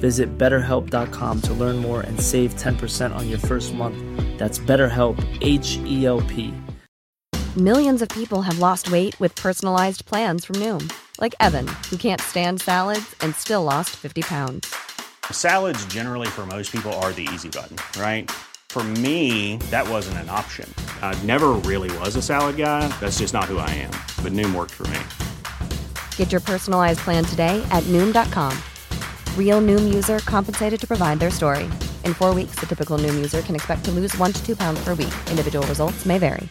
Visit betterhelp.com to learn more and save 10% on your first month. That's BetterHelp, H E L P. Millions of people have lost weight with personalized plans from Noom, like Evan, who can't stand salads and still lost 50 pounds. Salads, generally, for most people, are the easy button, right? For me, that wasn't an option. I never really was a salad guy. That's just not who I am. But Noom worked for me. Get your personalized plan today at Noom.com. Real Noom user compensated to provide their story. In four weeks, the typical Noom user can expect to lose one to two pounds per week. Individual results may vary.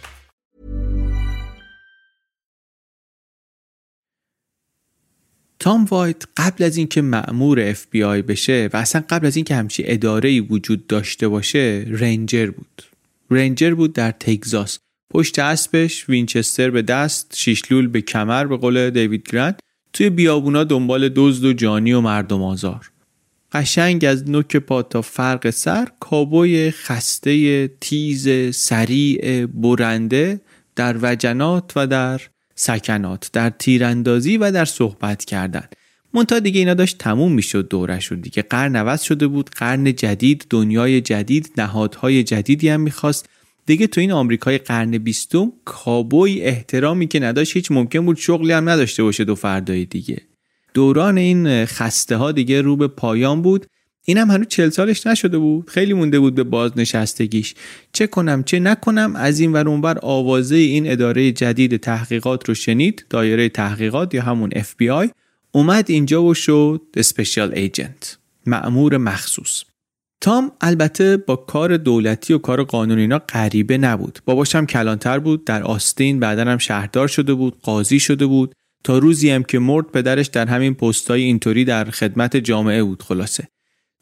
تام وایت قبل از اینکه مأمور FBI بشه و اصلا قبل از اینکه همچی اداره وجود داشته باشه رنجر بود رنجر بود در تگزاس پشت اسبش وینچستر به دست شیشلول به کمر به قول دیوید گرند توی بیابونا دنبال دزد و جانی و مردم آزار. قشنگ از نوک پا تا فرق سر کابوی خسته تیز سریع برنده در وجنات و در سکنات در تیراندازی و در صحبت کردن. منتها دیگه اینا داشت تموم می‌شد دورشون دیگه. قرن عوض شده بود قرن جدید دنیای جدید نهادهای جدیدی هم می‌خواست. دیگه تو این آمریکای قرن بیستم کابوی احترامی که نداشت هیچ ممکن بود شغلی هم نداشته باشه دو فردای دیگه. دوران این خسته ها دیگه رو به پایان بود. اینم هنوز چل سالش نشده بود. خیلی مونده بود به بازنشستگیش. چه کنم چه نکنم از این ور اونور آوازه این اداره جدید تحقیقات رو شنید دایره تحقیقات یا همون FBI اومد اینجا و شد اسپیشال ایجنت معمور مخصوص. تام البته با کار دولتی و کار قانونی اینا غریبه نبود. باباش هم کلانتر بود در آستین بعدا هم شهردار شده بود قاضی شده بود. تا روزی هم که مرد پدرش در همین پستای اینطوری در خدمت جامعه بود خلاصه.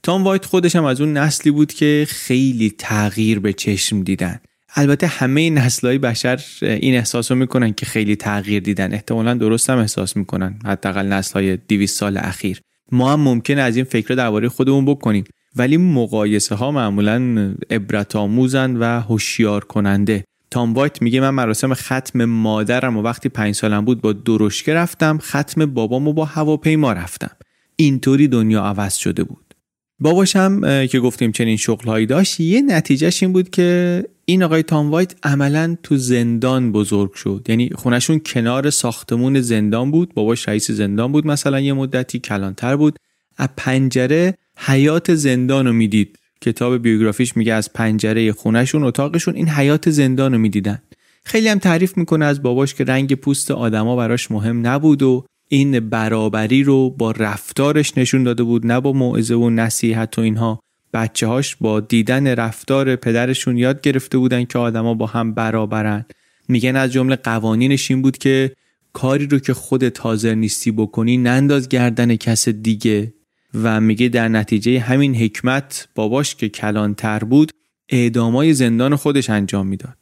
تام وایت خودش هم از اون نسلی بود که خیلی تغییر به چشم دیدن. البته همه نسلهای بشر این احساس رو می‌کنن که خیلی تغییر دیدن. احتمالا درست هم احساس می‌کنن حداقل نسلهای 200 سال اخیر. ما هم ممکنه از این فکر درباره خودمون بکنیم. ولی مقایسه ها معمولا عبرت آموزن و هوشیار کننده تام وایت میگه من مراسم ختم مادرم و وقتی پنج سالم بود با درشکه رفتم ختم بابامو با هواپیما رفتم. اینطوری دنیا عوض شده بود. باباشم که گفتیم چنین شغلهایی داشت یه نتیجهش این بود که این آقای تام وایت عملا تو زندان بزرگ شد. یعنی خونشون کنار ساختمون زندان بود. باباش رئیس زندان بود مثلا یه مدتی کلانتر بود. از پنجره حیات زندان رو می‌دید. کتاب بیوگرافیش میگه از پنجره خونشون اتاقشون این حیات زندان رو می‌دیدن. خیلی هم تعریف می‌کنه از باباش که رنگ پوست آدما براش مهم نبود و این برابری رو با رفتارش نشون داده بود نه با موعظه و نصیحت و اینها. بچه هاش با دیدن رفتار پدرشون یاد گرفته بودن که آدما با هم برابرن. میگن از جمله قوانینش این بود که کاری رو که خودت حاضر نیستی بکنی ننداز گردن کس دیگه. و میگه در نتیجه همین حکمت باباش که کلانتر بود اعدامای زندان خودش انجام می‌داد.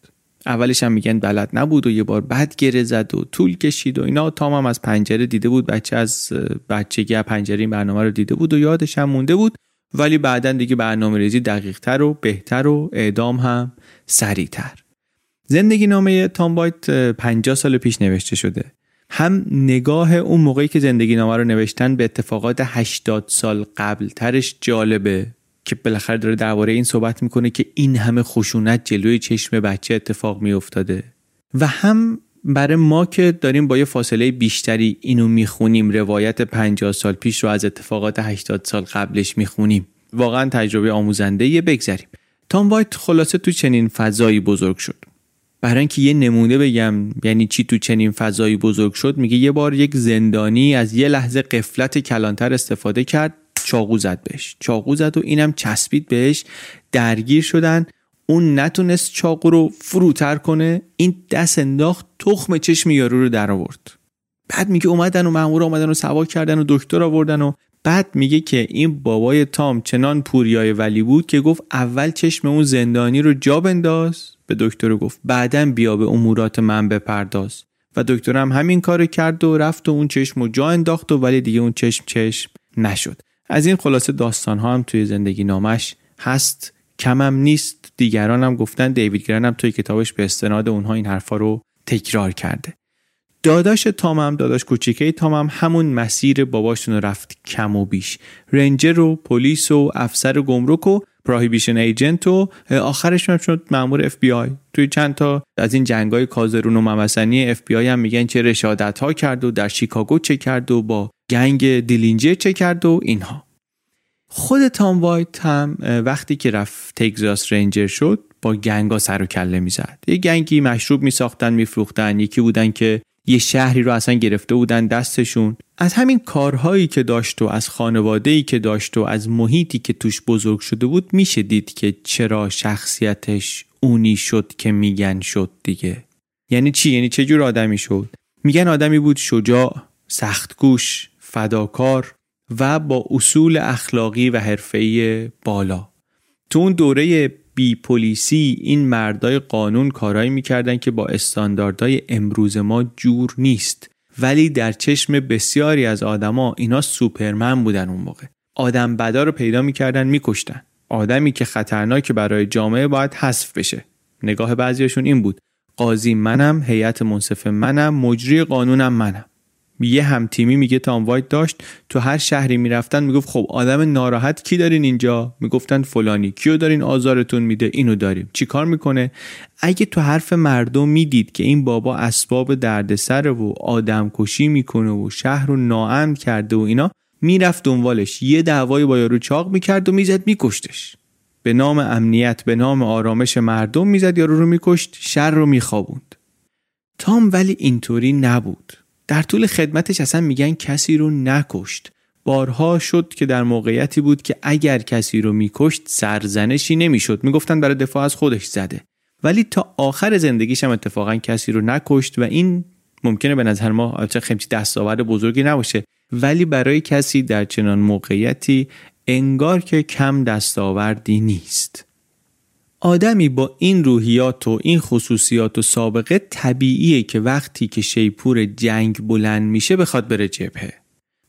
اولش هم میگن بلد نبود و یه بار بد گره زد و طول کشید و اینا. تام هم از پنجره دیده بود بچه از بچگی از پنجره این برنامه رو دیده بود و یادش هم مونده بود. ولی بعدا دیگه برنامه ریزی دقیق تر و بهتر و اعدام هم سریعتر. زندگی نامه تام بایت 50 سال پیش نوشته شده. هم نگاه اون موقعی که زندگی نامه رو نوشتن به اتفاقات 80 سال قبل ترش جالبه که بالاخره داره درباره این صحبت می‌کنه که این همه خشونت جلوی چشم بچه اتفاق میافتاده. و هم برای ما که داریم با یه فاصله بیشتری اینو می‌خونیم روایت 50 سال پیش رو از اتفاقات 80 سال قبلش می‌خونیم. واقعا تجربه آموزنده یه بگذریم. تام وایت خلاصه تو چنین فضایی بزرگ شد. برای اینکه یه نمونه بگم یعنی چی تو چنین فضایی بزرگ شد میگه یه بار یک زندانی از یه لحظه قفلت کلانتر استفاده کرد چاقو زد بهش. چاقو زد و اینم چسبید بهش درگیر شدن. اون نتونست چاقو رو فروتر کنه این دست انداخت تخم چشم یارو رو در آورد. بعد میگه اومدن و مامور اومدن و سوا کردن و دکتر آوردن و بعد میگه که این بابای تام چنان پوریای ولی بود که گفت اول چشم اون زندانی رو جا بنداز. به دکتر گفت بعدا بیا به امورات من بپرداز. و دکترم همین کار کرد و رفت و اون چشم رو جا انداخت و ولی دیگه اون چشم چشم نشد. از این خلاصه داستان ها هم توی زندگی نامش هست. کمم نیست. دیگران هم گفتن دیوید گرن هم توی کتابش به استناد اونها این حرفا رو تکرار کرده. داداش تامم داداش کوچیکه تامم همون مسیر باباشون رفت کم و بیش. ranger و پلیس و افسر گمرک و prohibition agent و آخرش هم شد مامور اف بی آی توی چند تا از این جنگای کازرون و ممسنی اف بی آی هم میگن چه رشادت ها کرد و در شیکاگو چه کرد و با gang دیلینجر چه کرد و اینها. خود تام وایت هم وقتی که رفت تگزاس ranger شد با gang ا سر و کله می‌زد. یه gang ی مشروب میساختن میفروختن. یکی بودن که یه شهری رو اصلا گرفته بودن دستشون. از همین کارهایی که داشت و از خانواده‌ای که داشت و از محیطی که توش بزرگ شده بود میشه دید که چرا شخصیتش اونی شد که میگن شد دیگه. یعنی چی؟ یعنی چه جور آدمی شد؟ میگن آدمی بود شجاع سختگوش فداکار و با اصول اخلاقی و حرفه‌ای بالا. تو اون دوره بی پلیسی این مردای قانون کارایی می‌کردن که با استانداردهای امروز ما جور نیست. ولی در چشم بسیاری از آدما اینا سوپرمن بودن اون موقع. آدم بدا رو پیدا می‌کردن میکشتن. آدمی که خطرناک برای جامعه باید حذف بشه. نگاه بعضیاشون این بود. قاضی منم هیئت منصف منم مجری قانونم منم. یه هم تیمی میگه تام وایت داشت تو هر شهری می‌رفتن می‌گفت خب آدم ناراحت کی دارین اینجا؟ می‌گفتن فلانی. کیو دارین آزارتون میده؟ اینو داریم. چیکار می‌کنه؟ اگه تو حرف مردم می‌دید که این بابا اسباب دردسر و آدم کشی می‌کنه و شهر رو ناامن کرده و اینا می‌رفت دنبالش. یه دعوای با یارو چاق می‌کرد و می‌زد میکشتش. به نام امنیت به نام آرامش مردم می‌زد یارو رو میکشت شر رو میخوابوند. تام ولی اینطوری نبود. در طول خدمتش اصلا میگن کسی رو نکشت. بارها شد که در موقعیتی بود که اگر کسی رو میکشت سرزنشی نمی‌شد. می‌گفتن برای دفاع از خودش زده. ولی تا آخر زندگیش هم اتفاقا کسی رو نکشت و این ممکنه به نظر ما البته خیلی دستاورد بزرگی نباشه. ولی برای کسی در چنان موقعیتی انگار که کم دستاوردی نیست. آدمی با این روحیات و این خصوصیات و سابقه طبیعیه که وقتی که شیپور جنگ بلند میشه بخواد بره جبهه.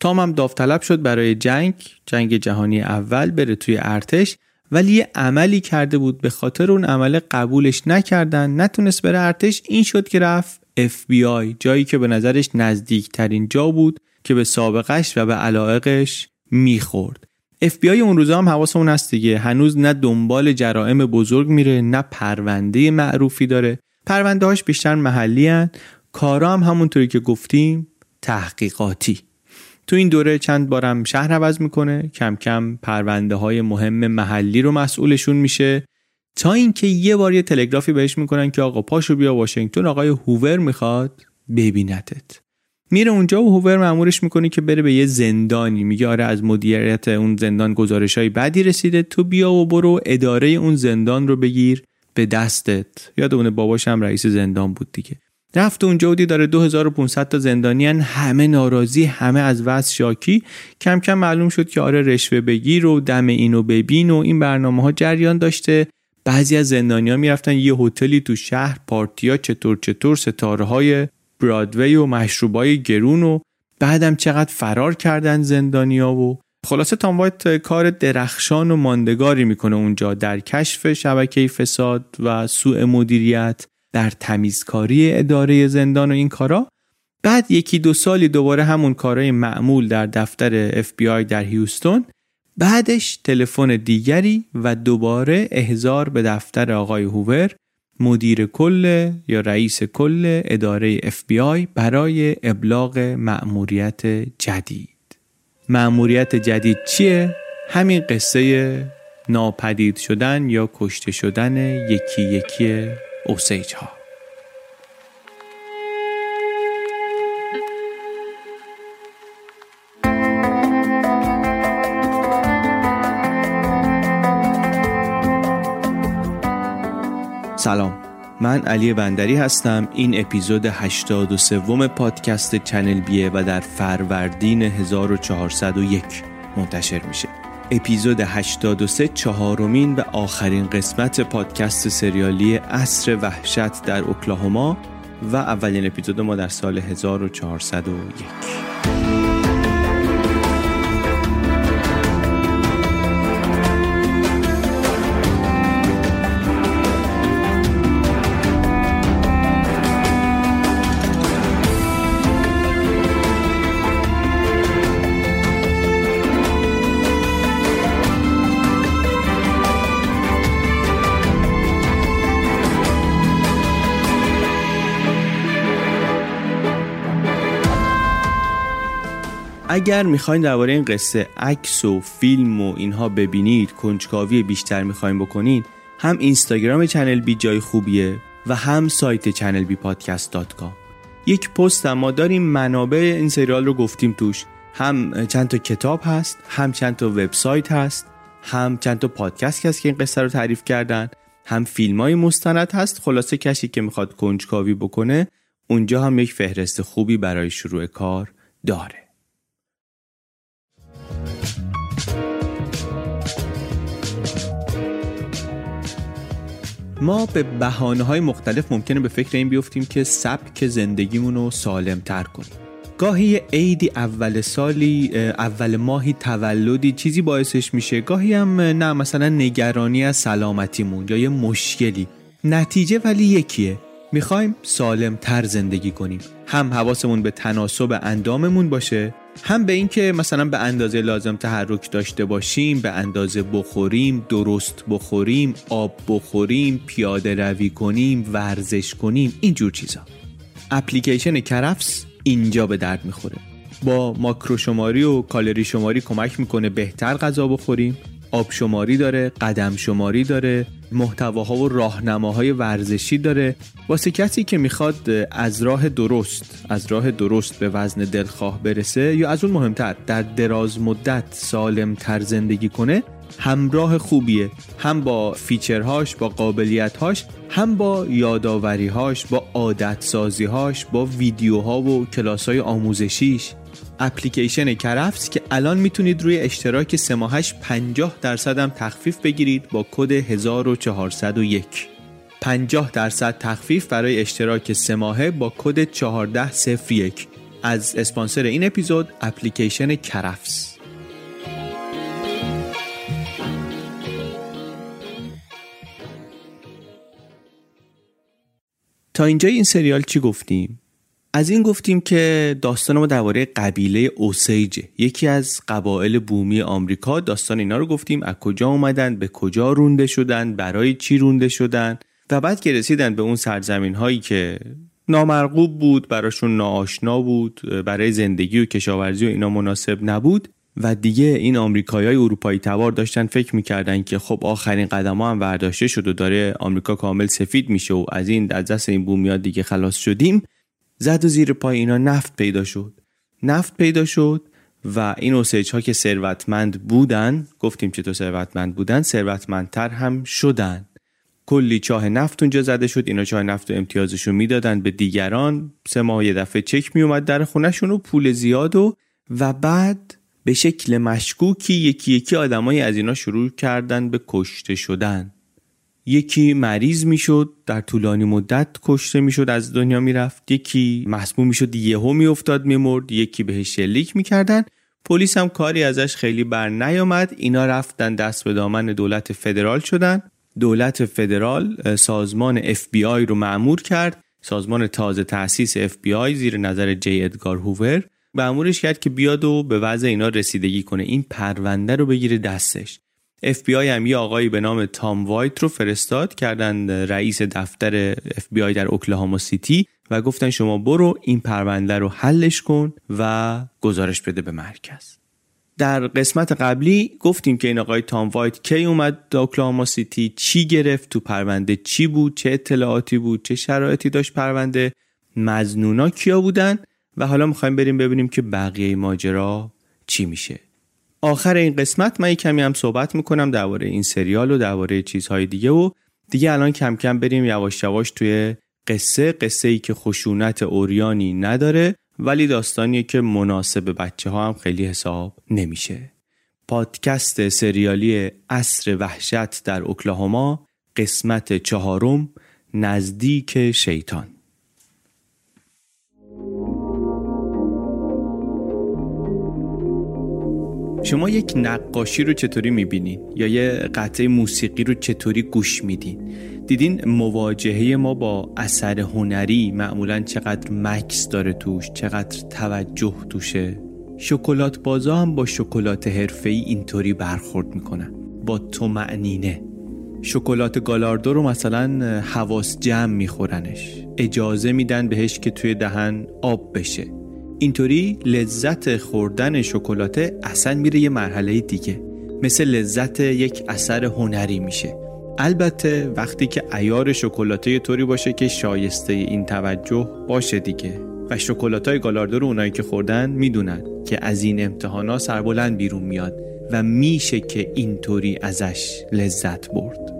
تام هم داوطلب شد برای جنگ جنگ جهانی اول بره توی ارتش ولی یه عملی کرده بود به خاطر اون عمل قبولش نکردن نتونست بره ارتش. این شد که رفت FBI جایی که به نظرش نزدیک ترین جا بود که به سابقش و به علائقش می‌خورد. FBI اون روزا هم حواسمون هست دیگه. هنوز نه دنبال جرائم بزرگ میره نه پرونده معروفی داره. پرونده هاش بیشتر محلی هن. کارا هم همونطوری که گفتیم تحقیقاتی. تو این دوره چند بارم شهر عوض می‌کنه. کم کم پرونده های مهم محلی رو مسئولشون میشه. تا اینکه یه بار یه تلگرافی بهش می‌کنن که آقا پاشو بیا واشنگتن آقای هوور می‌خواد ببینتت. میره اونجا و هوور مامورش می‌کنه که بره به یه زندانی. میگه آره از مدیریت اون زندان گزارش های بدی رسیده. تو بیا و برو اداره اون زندان رو بگیر به دستت. یادمونه باباش هم رئیس زندان بود دیگه. رفت اونجا و داره 2500 تا زندانیان همه ناراضی همه از وضع شاکی. کم کم معلوم شد که آره رشوه بگیر و دم اینو ببین و این برنامه ها جریان داشته. بعضی از زندانیا می‌رفتن یه هتلی تو شهر پارتیا چطور چطور ستاره های برادوی و مشروبای گرون و بعدم چقدر فرار کردن زندانیا و خلاصه تام وایت کار درخشان و ماندگاری می‌کنه اونجا در کشف شبکه فساد و سوء مدیریت در تمیزکاری اداره زندان و این کارا. بعد یکی دو سالی دوباره همون کارهای معمول در دفتر FBI در هیوستون. بعدش تلفن دیگری و دوباره احضار به دفتر آقای هوور. مدیر کل یا رئیس کل اداره FBI برای ابلاغ مأموریت جدید مأموریت جدید چیه؟ همین قصه ناپدید شدن یا کشته شدن یکی یکی اوسیج ها سلام. من علی بندری هستم. این اپیزود 83 پادکست چنل بیه و در فروردین 1401 منتشر میشه. اپیزود 83 چهارمین و آخرین قسمت پادکست سریالی اصر وحشت در اوکلاهوما و اولین اپیزود ما در سال 1401 اگر می‌خواین درباره این قصه عکس و فیلم و اینها ببینید کنجکاوی بیشتر می‌خواین بکنین هم اینستاگرام Channel B جای خوبیه و هم سایت Channel B podcast dot com. یک پست ما داریم منابع این سریال رو گفتیم توش. هم چند تا کتاب هست هم چند تا وبسایت هست هم چند تا پادکست هست که این قصه رو تعریف کردن هم فیلم های مستند هست. خلاصه کسی که می‌خواد کنجکاوی بکنه اونجا هم یک فهرست خوبی برای شروع کار داره. ما به بحانه های مختلف ممکنه به فکر این بیفتیم که سبک زندگیمون رو سالم تر کنیم. گاهی عیدی اول سالی اول ماهی تولدی چیزی باعثش میشه. گاهی هم نه مثلا نگرانی از سلامتیمون یا یه مشکلی. نتیجه ولی یکیه. می‌خوایم سالم تر زندگی کنیم. هم حواسمون به تناسب انداممون باشه هم به اینکه مثلا به اندازه لازم تحرک داشته باشیم به اندازه بخوریم درست بخوریم آب بخوریم پیاده روی کنیم ورزش کنیم اینجور چیزا. اپلیکیشن کرفس اینجا به درد می‌خوره. با ماکرو شماری و کالری شماری کمک می‌کنه بهتر غذا بخوریم. آب شماری داره قدم شماری داره محتواها و راهنماهای ورزشی داره. واسه کسی که می‌خواد از راه درست از راه درست به وزن دلخواه برسه یا از اون مهمتر در دراز مدت سالم تر زندگی کنه همراه خوبیه. هم با فیچرهاش با قابلیتهاش هم با یاداوریهاش با عادت سازیهاش با ویدیوها و کلاسهای آموزشیش. اپلیکیشن کرفس که الان می‌تونید روی اشتراک سماهش 50 درصد هم تخفیف بگیرید با کد 1401 50 درصد تخفیف برای اشتراک سماهه با کد 1401 از اسپانسر این اپیزود اپلیکیشن کرفس. تا اینجا این سریال چی گفتیم؟ از این گفتیم که داستان ما درباره قبیله اوسیجه یکی از قبایل بومی آمریکا. داستان اینا رو گفتیم از کجا اومدن به کجا رونده شدن برای چی رونده شدن و بعد که رسیدن به اون سرزمین هایی که نامرغوب بود براشون ناآشنا بود برای زندگی و کشاورزی و اینا مناسب نبود و دیگه این آمریکایی های اروپایی تبار داشتن فکر می‌کردن که خب آخرین قدم ها هم برداشته شد و داره آمریکا کامل سفید میشه و از این از دست این بومیات دیگه خلاص شدیم. زد و زیر پای اینا نفت پیدا شد. نفت پیدا شد و این اوسیج ها که ثروتمند بودن گفتیم چطور ثروتمند بودن ثروتمندتر هم شدن. کلی چاه نفت اونجا زده شد اینا چاه نفت و امتیازشون می‌دادن به دیگران. سه ماه یه دفعه چک می اومد در خونهشون و پول زیاد و و بعد به شکل مشکوکی یکی یکی آدمایی از اینا شروع کردن به کشته شدن. یکی مریض می‌شد در طولانی مدت کشته می‌شد از دنیا می‌رفت. یکی مسموم می‌شد یهو میافتاد میمرد. یکی بهش شلیک می‌کردن. پلیس هم کاری ازش خیلی بر نیامد. اینا رفتن دست به دامن دولت فدرال شدن. دولت فدرال سازمان اف بی آی رو مأمور کرد. سازمان تازه تأسیس اف بی آی زیر نظر جی ادگار هوور مأمورش کرد که بیاد و به وضع اینا رسیدگی کنه. این پرونده رو بگیره دستش. FBI هم یه آقایی به نام تام وایت رو فرستاد کردن رئیس دفتر FBI در اوکلاهاما سیتی و گفتن شما برو این پرونده رو حلش کن و گزارش بده به مرکز. در قسمت قبلی گفتیم که این آقای تام وایت کی اومد در اوکلاهاما سیتی چی گرفت تو پرونده چی بود چه اطلاعاتی بود چه شرایطی داشت پرونده مزنونا کیا بودن؟ و حالا می‌خوایم بریم ببینیم که بقیه ماجرا چی میشه. آخر این قسمت من کمی هم صحبت می‌کنم درباره این سریال و درباره چیزهای دیگه و دیگه الان کم کم بریم یواش یواش توی قصه قصه ای که خشونت اوریانی نداره ولی داستانیه که مناسب بچه ها هم خیلی حساب نمیشه. پادکست سریالی اصر وحشت در اوکلاهوما قسمت چهارم نزدیک شیطان. شما یک نقاشی رو چطوری می‌بینین یا یه قطعه موسیقی رو چطوری گوش میدین دیدین مواجهه ما با اثر هنری معمولا چقدر مکس داره توش چقدر توجه توشه؟ شکلات بازا هم با شکلات حرفه‌ای اینطوری برخورد می‌کنن با تو معنینه شکلات گالاردو رو مثلا حواس جمع میخورنش. اجازه میدن بهش که توی دهن آب بشه. اینطوری لذت خوردن شکلاته اصلا میره یه مرحله دیگه. مثل لذت یک اثر هنری میشه. البته وقتی که ایار شکلاته طوری باشه که شایسته این توجه باشه دیگه. و شکلات های گالاردو رو اونایی که خوردن می‌دونن که از این امتحانا سربلند بیرون میاد و میشه که اینطوری ازش لذت برد.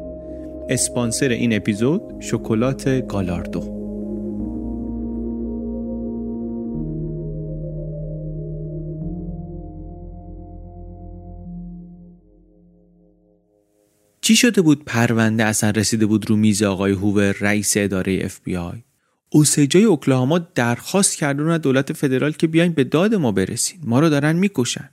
اسپانسر این اپیزود شکلات گالاردو. چی شده بود پرونده اصلا رسیده بود رو میز آقای هوور رئیس اداره اف بی آی اوسیجای اوکلاهاما درخواست کردن دولت فدرال که بیاین به داد ما برسین. ما رو دارن می‌کشن.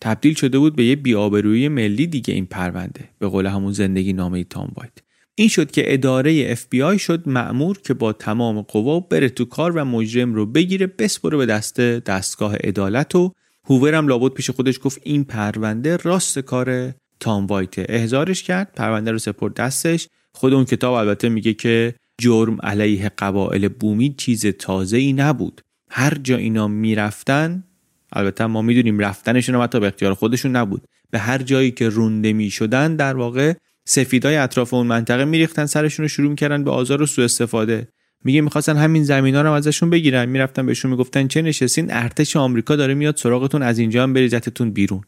تبدیل شده بود به یه بی‌آبرویی ملی دیگه این پرونده. به قول همون زندگی نامه تام وایت. این شد که اداره اف بی آی شد مأمور که با تمام قوا بره تو کار و مجرم رو بگیره بسپره به دست دستگاه عدالت و هوور هم لابد پیش خودش گفت این پرونده راست کار تام وایت احضارش کرد. پرونده رو سپرد دستش. خود اون کتاب البته میگه که جرم علیه قبایل بومی چیز تازه ای نبود. هر جا اینا می‌رفتن البته ما می‌دونیم رفتنشون هم حتی به اختیار خودشون نبود. به هر جایی که رونده می‌شدن در واقع سفیدای اطراف اون منطقه میریختن سرشون رو شروع می‌کردن به آزار و سوء استفاده. میگه می‌خواستن همین زمینا رو ازشون بگیرن. می‌رفتن بهشون می‌گفتن چه نشستین؟ ارتش آمریکا داره میاد سراغتون از اینجا هم بریزتتون بیرون.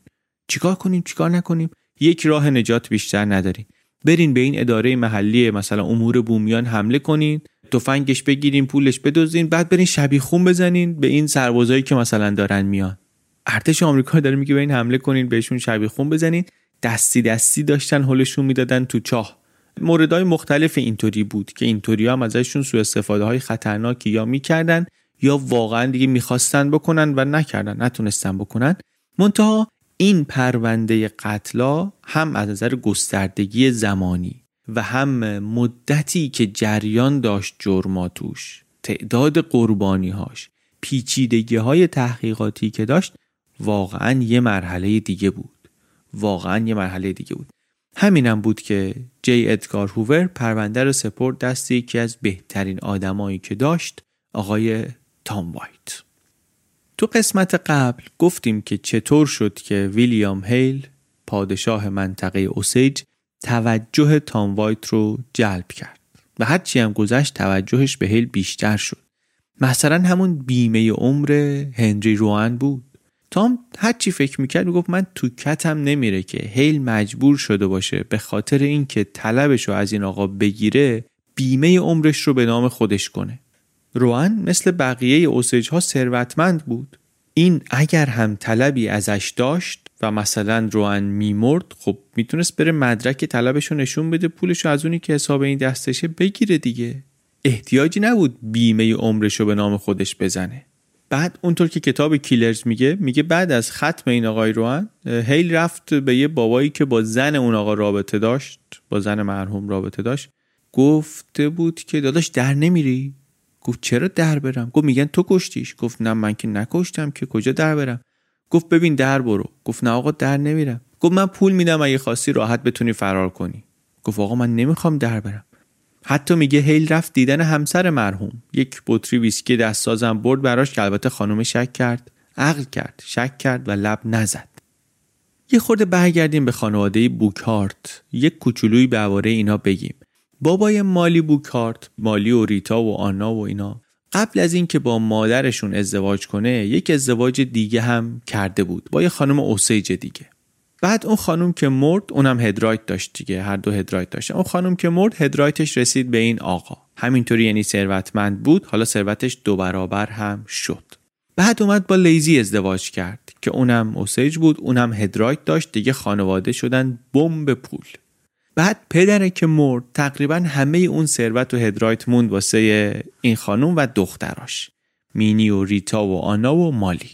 چیکار کنیم؟ چیکار نکنیم؟ یک راه نجات بیشتر نداریم برین به این اداره محلی مثلا امور بومیان حمله کنین تفنگش بگیرین پولش بدزدین بعد برین شبیه خون بزنین به این سربازایی که مثلا دارن میان. ارتش آمریکا داره میگه به این حمله کنین بهشون شبیه خون بزنین. دستی دستی داشتن حلشون می‌دادن تو چاه. موردهای مختلف اینطوری بود که اینطوری هم ازشون سوء استفاده های خطرناکی یا می‌کردن یا واقعا دیگه می‌خواستن بکنن و نکردن نتونستن بکنن. منتها این پرونده قتلا هم از نظر گستردگی زمانی و هم مدتی که جریان داشت جرماتوش تعداد قربانی هاش پیچیدگی های تحقیقاتی که داشت واقعا یه مرحله دیگه بود. واقعا یه مرحله دیگه بود. همینم بود که جی ادگار هوور پرونده رو سپرد دست یکی از بهترین آدمایی که داشت آقای تام وایت. تو قسمت قبل گفتیم که چطور شد که ویلیام هیل پادشاه منطقه اوسیج توجه تام وایت رو جلب کرد و هرچی هم گذشت توجهش به هیل بیشتر شد. مثلا همون بیمه عمر هنری روان بود. تام هرچی فکر می‌کرد می‌گفت من تو کتم نمیره که هیل مجبور شده باشه به خاطر اینکه طلبش رو از این آقا بگیره بیمه عمرش رو به نام خودش کنه. روان مثل بقیه اوسیج ها ثروتمند بود. این اگر هم طلبی ازش داشت و مثلا روان میمرد خب می‌تونست بره مدرک طلبش رو نشون بده پولش رو از اونی که حساب این دستشه بگیره دیگه. احتیاجی نبود بیمه عمرش رو به نام خودش بزنه. بعد اونطور که کتاب کیلرز میگه میگه بعد از ختم این آقای روان هیل رفت به یه بابایی که با زن اون آقا رابطه داشت با زن مرحوم رابطه داشت. گفته بود که داداش در نمیری؟ گفت چرا در برم؟ گفت میگن تو کشتیش. گفت نه من که نکشتم که کجا در برم؟ گفت ببین در برو. گفت نه آقا در نمیرم. گفت من پول میدم اگه خواستی راحت بتونی فرار کنی. گفت آقا من نمی‌خوام در برم. حتی میگه هیل رفت دیدن همسر مرحوم. یک بطری ویسکی دست سازم برد براش که البته خانم شک کرد. عقل کرد شک کرد و لب نزد. یه خورده برگردیم به خانواده بوکارت. یک کوچولوی به اینا بگیم. بابای مالی بوکارت مالی و ریتا و آنا و اینا قبل از اینکه با مادرشون ازدواج کنه یک ازدواج دیگه هم کرده بود با یه خانم اوسیج دیگه. بعد اون خانم که مرد اونم هدرایت داشت دیگه هر دو هدرایت داشتن. اون خانم که مرد هدرایتش رسید به این آقا. همینطوری یعنی ثروتمند بود حالا ثروتش دو برابر هم شد. بعد اومد با لیزی ازدواج کرد که اونم اوسیج بود اونم headright داشت دیگه خانواده شدن بمب پول. بعد پدره که مرد تقریبا همه اون ثروت و headright موند واسه این خانم و دختراش. مینی و ریتا و آنا و مالی.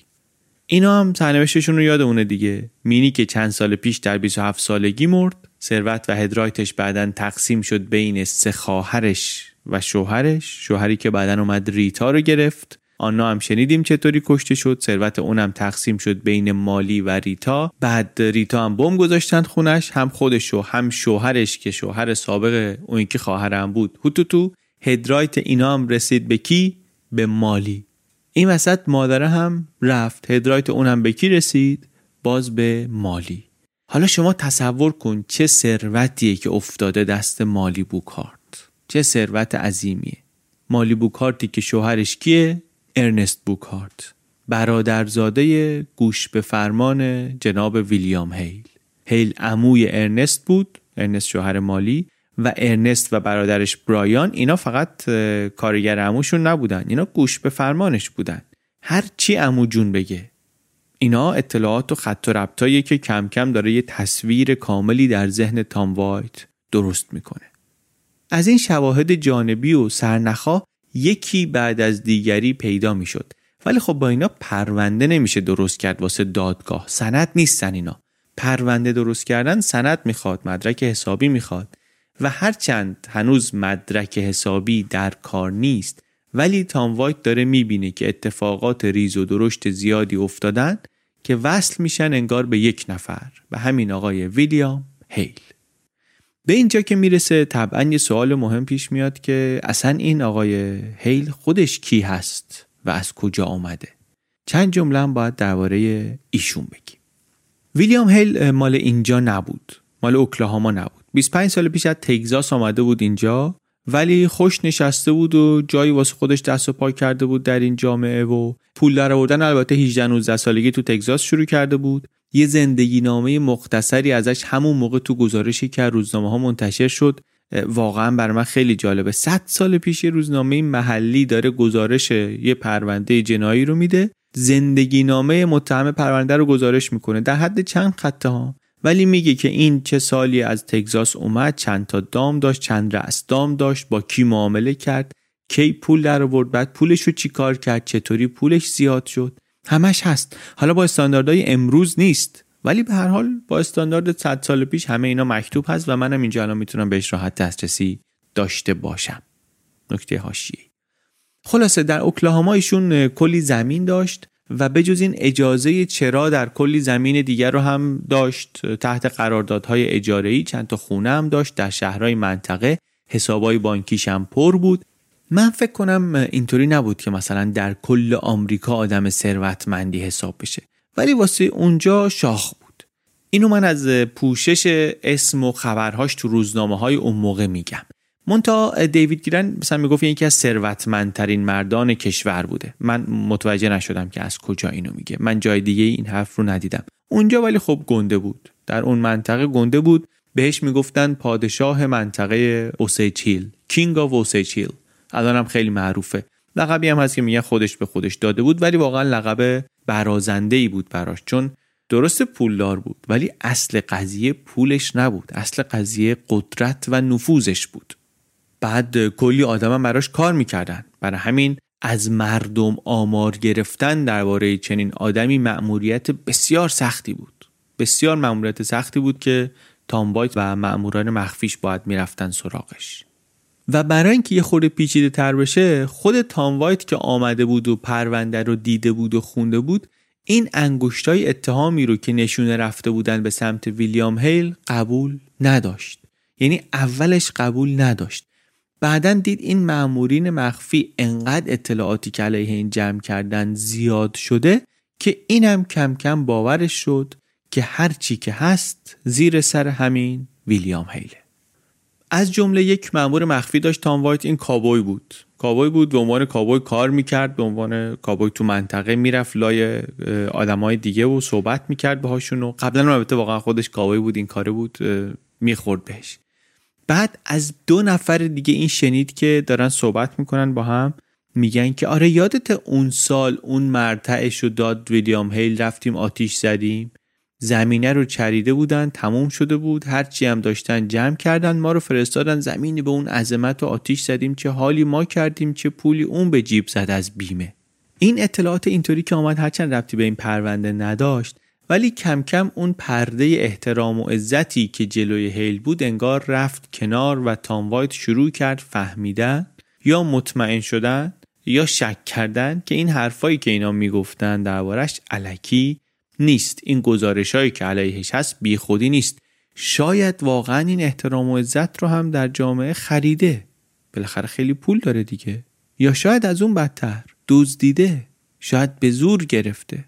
اینا هم سرنوشتشون رو یادمونه دیگه. مینی که چند سال پیش در 27 سالگی مرد ثروت و headright ش بعدا تقسیم شد بین سه خواهرش و شوهرش. شوهری که بعدا اومد ریتا رو گرفت. آنا هم شنیدیم چطوری کشته شد ثروت اونم تقسیم شد بین مالی و ریتا. بعد ریتا هم بمب گذاشتن خونش هم خودش و هم شوهرش که شوهر سابق اون یکی خواهرم بود. هوتوتو headright اینا هم رسید به کی؟ به مالی. این وسط مادره هم رفت. headright اونم به کی رسید؟ باز به مالی. حالا شما تصور کن چه ثروتیه که افتاده دست مالی بوکارت. چه ثروت عظیمیه. مالی بوکارتی که شوهرش کیه؟ ارنست بوکارت برادرزاده گوش به فرمان جناب ویلیام هیل. هیل عموی ارنست بود ارنست شوهر مالی و ارنست و برادرش برایان اینا فقط کارگر عموشون نبودن اینا گوش به فرمانش بودن. هر چی عمو جون بگه اینا اطلاعات و خط و ربطایی که کم کم داره یه تصویر کاملی در ذهن تام وایت درست می‌کنه. از این شواهد جانبی و سرنخا یکی بعد از دیگری پیدا می‌شد. ولی خب با اینا پرونده نمیشه درست کرد واسه دادگاه. سند نیستن اینا. پرونده درست کردن سند می‌خواد مدرک حسابی می‌خواد. و هرچند هنوز مدرک حسابی در کار نیست ولی تام وایت داره می‌بینه که اتفاقات ریز و درشت زیادی افتادن که وصل میشن انگار به یک نفر. به همین آقای ویلیام هیل. به اینجا که می‌رسه طبعا یه سوال مهم پیش میاد که اصلا این آقای هیل خودش کی هست و از کجا آمده. چند جمله هم باید درباره ایشون بگیم. ویلیام هیل مال اینجا نبود. مال اوکلاهاما نبود. 25 سال پیش از تگزاس آمده بود اینجا ولی خوش نشسته بود و جایی واسه خودش دست و پا کرده بود در این جامعه و پول در آوردن. البته 18 19 سالگی تو تگزاس شروع کرده بود. یه زندگی نامه مختصری ازش همون موقع تو گزارشی که روزنامه ها منتشر شد واقعا بر من خیلی جالبه. 100 سال پیش یه روزنامه محلی داره گزارش یه پرونده جنایی رو میده. زندگی نامه متهم پرونده رو گزارش می‌کنه. در حد چند خطه ها. ولی میگه که این چه سالی از تگزاس اومد چند تا دام داشت چند رأس دام داشت با کی معامله کرد کی پول در آورد بعد پولش رو چیکار کرد چطوری پولش زیاد شد. همش هست. حالا با استانداردهای امروز نیست. ولی به هر حال با استاندارد 100 سال پیش همه اینا مکتوب هست و منم اینجا الان می‌تونم بهش راحت دسترسی داشته باشم. نکته حاشیه خلاصه در اوکلاهاما ایشون کلی زمین داشت و بجز این اجازه چرا در کلی زمین دیگر رو هم داشت تحت قراردادهای اجاره‌ای چند تا خونه هم داشت در شهرهای منطقه حسابای بانکیش هم پر بود. من فکر کنم اینطوری نبود که مثلا در کل آمریکا آدم ثروتمندی حساب بشه. ولی واسه اونجا شاخ بود. اینو من از پوشش اسم و خبرهاش تو روزنامه های اون موقع میگم. مونتا دیوید گیرن مثلا می‌گفت یکی از ثروتمندترین مردان کشور بوده. من متوجه نشدم که از کجا اینو میگه. من جای دیگه این حرف رو ندیدم. اونجا ولی خب گنده بود. در اون منطقه گنده بود. بهش می‌گفتن پادشاه منطقه اوسیچیل. کینگ آف اوسیچیل الانم خیلی معروفه. لقبی هم هست که میگه خودش به خودش داده بود ولی واقعا لقب برازنده ای بود براش چون درست پولدار بود ولی اصل قضیه پولش نبود. اصل قضیه قدرت و نفوذش بود. بعد کلی آدم هم براش کار می‌کردن. برای همین از مردم آمار گرفتن درباره چنین آدمی مأموریت بسیار سختی بود. بسیار مأموریت سختی بود که تام و مأموران مخفیش باید می‌رفتن سراغش. و برای اینکه یه خورده پیچیده تر بشه خود تام وایت که آمده بود و پرونده رو دیده بود و خونده بود این انگشتای اتهامی رو که نشونه رفته بودن به سمت ویلیام هیل قبول نداشت. یعنی اولش قبول نداشت. بعدا دید این مامورین مخفی انقدر اطلاعاتی که علیه این جمع کردن زیاد شده که اینم کم کم باورش شد که هر چی که هست زیر سر همین ویلیام هیله. از جمله یک مأمور مخفی داشت تام وایت. این کابوی بود. کابوی بود به عنوان کابوی کار می‌کرد به عنوان کابوی تو منطقه می‌رفت لای آدمای دیگه و صحبت می‌کرد باهاشون و قبلا البته واقعا خودش کابوی بود این کاره بود می‌خورد بهش. بعد از دو نفر دیگه این شنید که دارن صحبت می‌کنن با هم میگن که آره یادت اون سال اون مرتعش رو داد ویلیام هیل رفتیم آتیش زدیم. زمینه رو چریده بودن تموم شده بود. هرچی هم داشتن جمع کردن ما رو فرستادن زمینی به اون عظمت و آتیش زدیم. چه حالی ما کردیم چه پولی اون به جیب زد از بیمه. این اطلاعات اینطوری که آمد هرچند ربطی به این پرونده نداشت ولی کم کم اون پرده احترام و عزتی که جلوی هیل بود انگار رفت کنار و تام وایت شروع کرد فهمیدن یا مطمئن شدن یا شک کردن که این حرفایی که اینا می‌گفتن دربارش علکی نیست. این گزارش هایی که علیهش هست بی خودی نیست. شاید واقعا این احترام و عزت رو هم در جامعه خریده. بالاخره خیلی پول داره دیگه. یا شاید از اون بدتر. دزدیده. شاید به زور گرفته.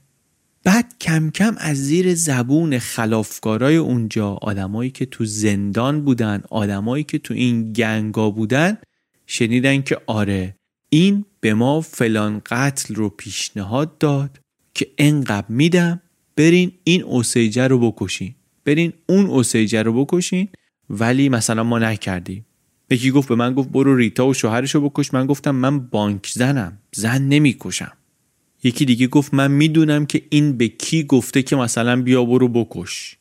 بعد کم کم از زیر زبون خلافکارای اونجا آدمایی که تو زندان بودن آدمایی که تو این گنگا بودن شنیدن که آره این به ما فلان قتل رو پیشنهاد داد که انقدر میدم برین این اوسیجه رو بکشین. برین اون اوسیجه رو بکشین. ولی مثلا ما نکردیم. یکی گفت به من گفت برو ریتا و شوهرش رو بکش. من گفتم من بانک زنم. زن نمی‌کشم. یکی دیگه گفت من می‌دونم که این به کی گفته که مثلا بیا برو بکش.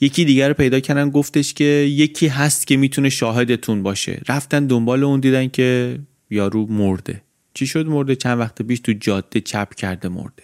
یکی دیگر رو پیدا کردن گفتش که یکی هست که می‌تونه شاهدتون باشه. رفتن دنبال اون دیدن که یارو مرده. چی شد مرده؟ چند وقت پیش تو جاده چپ کرده مرده.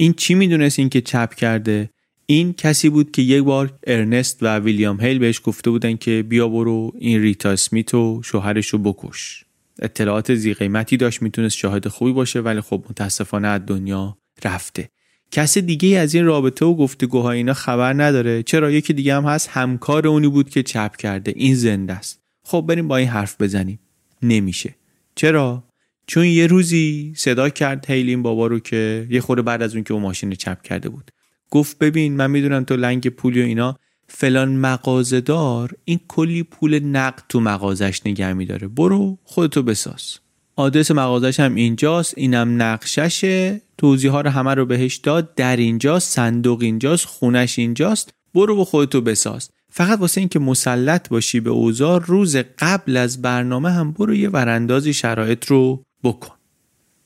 این چی می‌دونست این که چپ کرده؟ این کسی بود که یک بار ارنست و ویلیام هیل بهش گفته بودن که بیا برو این ریتا اسمیت و شوهرش رو بکش. اطلاعات زی قیمتی داشت می‌تونست شاهد خوبی باشه ولی خب متاسفانه از دنیا رفته. کس دیگه از این رابطه و گفتگوهای اینا خبر نداره. چرا؟ یکی دیگه هم هست همکار اونی بود که چپ کرده. این زنده است. خب بریم با این حرف بزنیم. نمیشه. چرا؟ چون یه روزی صدا کرد هیلین بابا رو که یه خورده بعد از اون که اون ماشین چپ کرده بود. گفت ببین من می‌دونم تو لنگ پولی و اینا فلان مغازهدار این کلی پول نقد تو مغازش نگه میداره. برو خودتو بساز. آدرس مغازش هم اینجاست اینم نقششه. توضیح ها رو همه رو بهش داد در اینجاست صندوق اینجاست خونش اینجاست. برو و خودتو بساز. فقط واسه اینکه مسلط باشی به اوزار روز قبل از برنامه هم برو یه وراندازی شرایط رو بکن.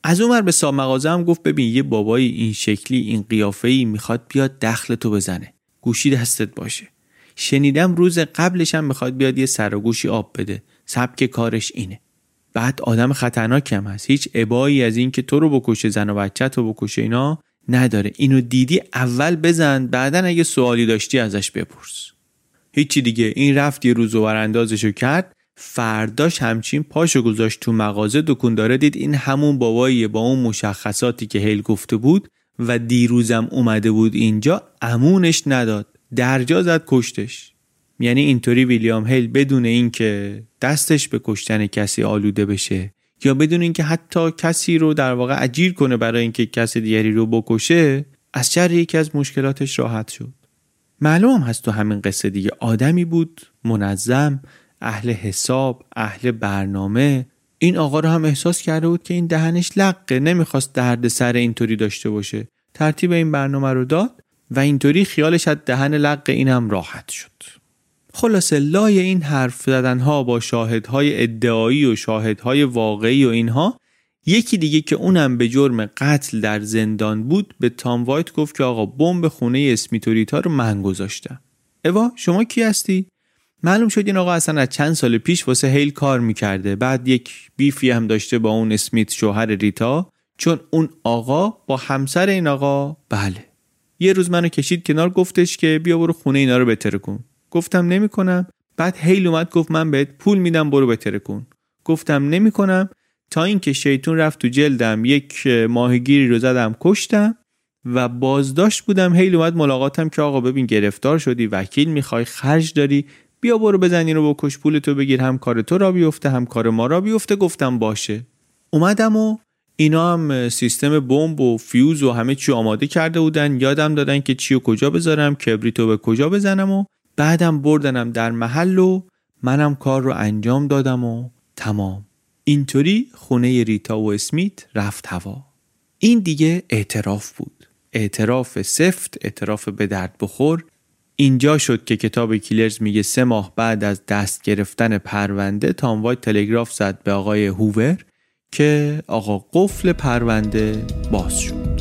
از اون به صاحب مغازه هم گفت ببین یه بابایی این شکلی این قیافه ای می‌خواد بیاد دخل تو بزنه. گوشی دستت باشه. شنیدم روز قبلش هم می‌خواد بیاد یه سر و گوشی آب بده. سبک کارش اینه. بعد آدم خطرناک هم هست. هیچ عبایی از این که تو رو بکشه زن و بچه تو بکشه اینا نداره. اینو دیدی اول بزن بعدا اگه سوالی داشتی ازش بپرس. هیچی دیگه. این رفت یه روز وراندازشو کرد. فرداش همچین پاشو گذاشت تو مغازه. داره دید این همون باباییه با اون مشخصاتی که هیل گفته بود و دیروزم اومده بود اینجا امونش نداد. درجا زد کشتش. یعنی اینطوری ویلیام هیل بدون اینکه دستش به کشتن کسی آلوده بشه یا بدون اینکه حتی کسی رو در واقع اجیر کنه برای اینکه کسی دیگری رو بکشه از شر یکی از مشکلاتش راحت شد. معلوم هست تو همین قصه دیگه. آدمی بود منظم اهل حساب اهل برنامه این آقا رو هم احساس کرده بود که این دهنش لقه نمی‌خواست درد سر اینطوری داشته باشه. ترتیب این برنامه رو داد و اینطوری خیالش از دهن لقه این هم راحت شد. خلاصه لای این حرف زدن ها با شاهدهای ادعایی و شاهدهای واقعی و اینها یکی دیگه که اونم به جرم قتل در زندان بود به تام وایت گفت که آقا بمب خونه اسمیتوریتا رو من گذاشتم. اوا شما کی هستی؟ معلوم شد این آقا اصلا از چند سال پیش واسه هیل کار می‌کرده. بعد یک بیفی هم داشته با اون اسمیت شوهر ریتا چون اون آقا با همسر این آقا بله. یه روز منو کشید کنار گفتش که بیا برو خونه اینا رو بتره کن. گفتم نمی‌کنم. بعد هیل اومد گفت من بهت پول میدم برو بتره کن. گفتم نمی‌کنم. تا اینکه شیطون رفت تو جلدم یک ماهیگیری رو زدم کشتم و بازداشت بودم. هیل اومد ملاقاتم که آقا ببین گرفتار شدی وکیل می‌خوای خرج داری. بیا برو بزن اینو بکش پول تو بگیر هم کار تو را بیفته هم کار ما را بیفته گفتم باشه. اومدم و اینا هم سیستم بمب و فیوز و همه چی آماده کرده بودن. یادم دادن که چی و کجا بذارم کبریتو به کجا بزنم و بعدم بردنم در محل و منم کار رو انجام دادم و تمام. اینطوری خونه ریتا و اسمیت رفت هوا. این دیگه اعتراف بود. اعتراف سفت اعتراف به درد بخور. اینجا شد که کتاب Killers میگه سه ماه بعد از دست گرفتن پرونده تام وایت تلگراف زد به آقای هوور که آقا قفل پرونده باز شد.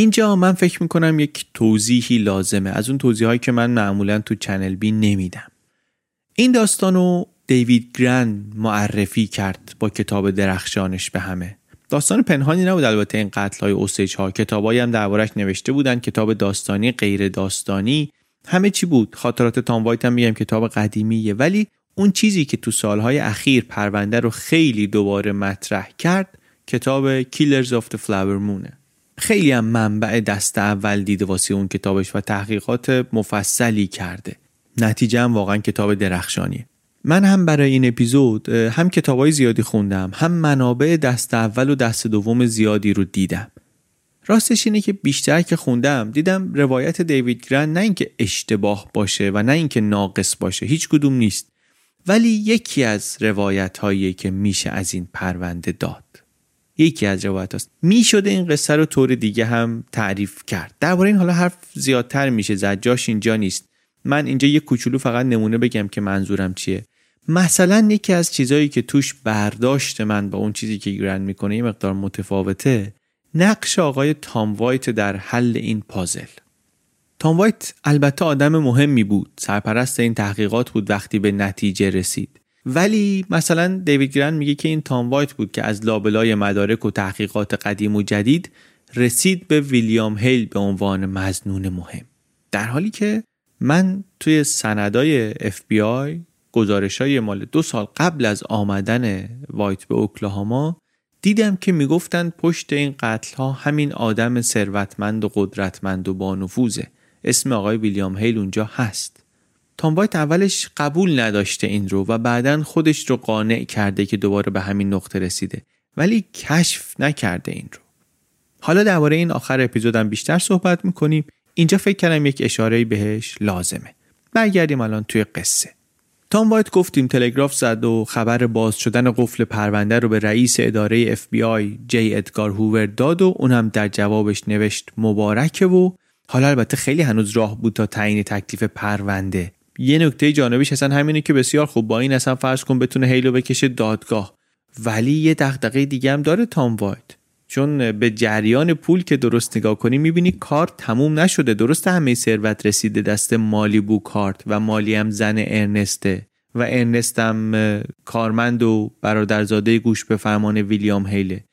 اینجا من فکر می‌کنم یک توضیحی لازمه. از اون توضیحایی که من معمولا تو چنل بی نمیدم. این داستان رو دیوید گرن معرفی کرد با کتاب درخشانش به همه. داستان پنهانی نبود البته این قتل های اوسیج ها کتابایی هم دربارش نوشته بودن. کتاب داستانی غیر داستانی. همه چی بود. خاطرات تام وایت هم میگم کتاب قدیمیه. ولی اون چیزی که تو سالهای اخیر پرونده رو خیلی دوباره مطرح کرد کتاب Killers of the Flower Moon خیلی هم منبع دست اول دیده واسه اون کتابش و تحقیقات مفصلی کرده. نتیجه هم واقعا کتاب درخشانیه. من هم برای این اپیزود هم کتابای زیادی خوندم هم منابع دست اول و دست دوم زیادی رو دیدم. راستش اینه که بیشتر که خوندم دیدم روایت دیوید گرن نه اینکه اشتباه باشه و نه اینکه ناقص باشه هیچ کدوم نیست. ولی یکی از روایت هایی که میشه از این پرونده داد. یکی از روایت هاست. می شده این قصه رو طور دیگه هم تعریف کرد. درباره این حالا حرف زیادتر میشه. زد جاش اینجا نیست. من اینجا یه کوچولو فقط نمونه بگم که منظورم چیه. مثلا یکی از چیزهایی که توش برداشت من با اون چیزی که گرند می‌کنه یه مقدار متفاوته نقش آقای تام وایت در حل این پازل. تام وایت البته آدم مهمی بود. سرپرست این تحقیقات بود وقتی به نتیجه رسید. ولی مثلا دیوید گرن میگه که این تام وایت بود که از لابلای مدارک و تحقیقات قدیم و جدید رسید به ویلیام هیل به عنوان مزنون مهم. در حالی که من توی سندای FBI گزارش های مال دو سال قبل از آمدن وایت به اوکلاهاما دیدم که می‌گفتند پشت این قتل ها همین آدم ثروتمند و قدرتمند و بانفوذه اسم آقای ویلیام هیل اونجا هست. تام وایت اولش قبول نداشته این رو و بعدا خودش رو قانع کرده که دوباره به همین نقطه رسیده ولی کشف نکرده این رو. حالا درباره این آخر اپیزودم بیشتر صحبت می‌کنیم. اینجا فکر کردم یک اشاره بهش لازمه. برگردیم الان توی قصه. تام وایت گفتیم تلگراف زد و خبر باز شدن قفل پرونده رو به رئیس اداره FBI جی ادگار هوور داد و اونم در جوابش نوشت مبارکه و حالا البته خیلی هنوز راه بود تا تعیین تکلیف پرونده یه نکته جانبیش اصلا همینه که بسیار خوب با این اصلا فرض کن بتونه هیلو بکشه دادگاه. ولی یه دغدغه دیگه هم داره تام وایت. چون به جریان پول که درست نگاه کنی می‌بینی کار تموم نشده. درست همه ثروت رسیده. دست مالی بو کارت و مالی هم زن ارنسته. و ارنست هم کارمند و برادرزاده گوش به فرمان ویلیام هیله.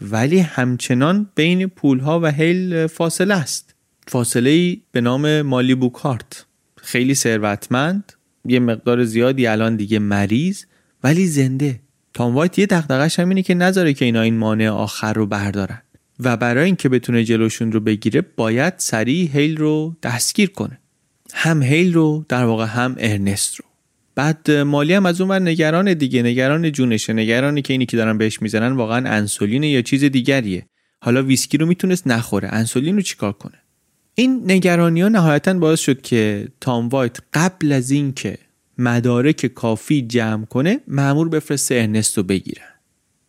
ولی همچنان بین پولها و هیل فاصله است. فاصله به نام مالی بو کارت خیلی ثروتمند یه مقدار زیادی الان دیگه مریض ولی زنده. تام وایت یه دغدغش هم اینه که نذاره که اینا این مانع آخر رو بردارن. و برای اینکه بتونه جلوشون رو بگیره باید سریع هیل رو دستگیر کنه. هم هیل رو در واقع هم ارنست رو. بعد مالی هم از اون ور نگران دیگه نگران جونشه. نگرانی که اینی که دارن بهش می‌زنن واقعا انسولین یا چیز دیگریه. حالا ویسکی رو می‌تونست نخوره. انسولین رو چیکار کنه؟ این نگرانی ها نهایتا باعث شد که تام وایت قبل از اینکه مدارک کافی جمع کنه مأمور بفرسته ارنست رو بگیرن.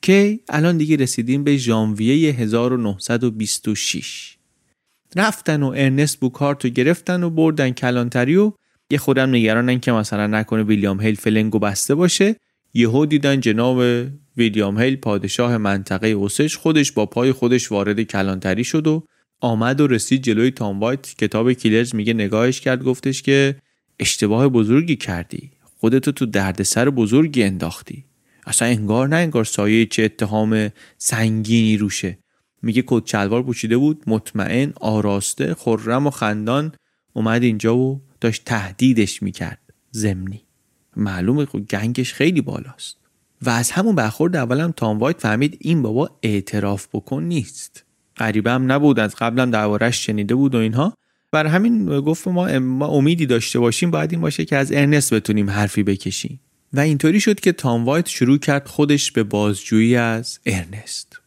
که الان دیگه رسیدیم به ژانویه 1926 رفتن و ارنست بوکارت رو گرفتن و بردن کلانتری و یه خرده‌م نگرانن که مثلا نکنه ویلیام هیل فلنگو بسته باشه. یهو دیدن جناب ویلیام هیل پادشاه منطقه اوسش خودش با پای خودش وارد کلانتری شد و آمد و رسید جلوی تام وایت. کتاب کیلرز میگه نگاهش کرد گفتش که اشتباه بزرگی کردی. خودتو تو دردسر بزرگی انداختی. اصلا انگار نه انگار سایه چه اتهام سنگینی روشه. میگه کت شلوار پوشیده بود مطمئن آراسته خرم و خندان. اومد اینجا و داشت تهدیدش می‌کرد. زمینی. معلومه خب گنگش خیلی بالاست. و از همون برخورد اولم تام وایت فهمید این بابا اعتراف بکن نیست. غریبه هم نبود از قبلم دربارش شنیده بود و اینها. بر همین گفت ما, ما امیدی داشته باشیم باید این باشه که از ارنست بتونیم حرفی بکشیم. و اینطوری شد که تام وایت شروع کرد خودش به بازجویی از ارنست.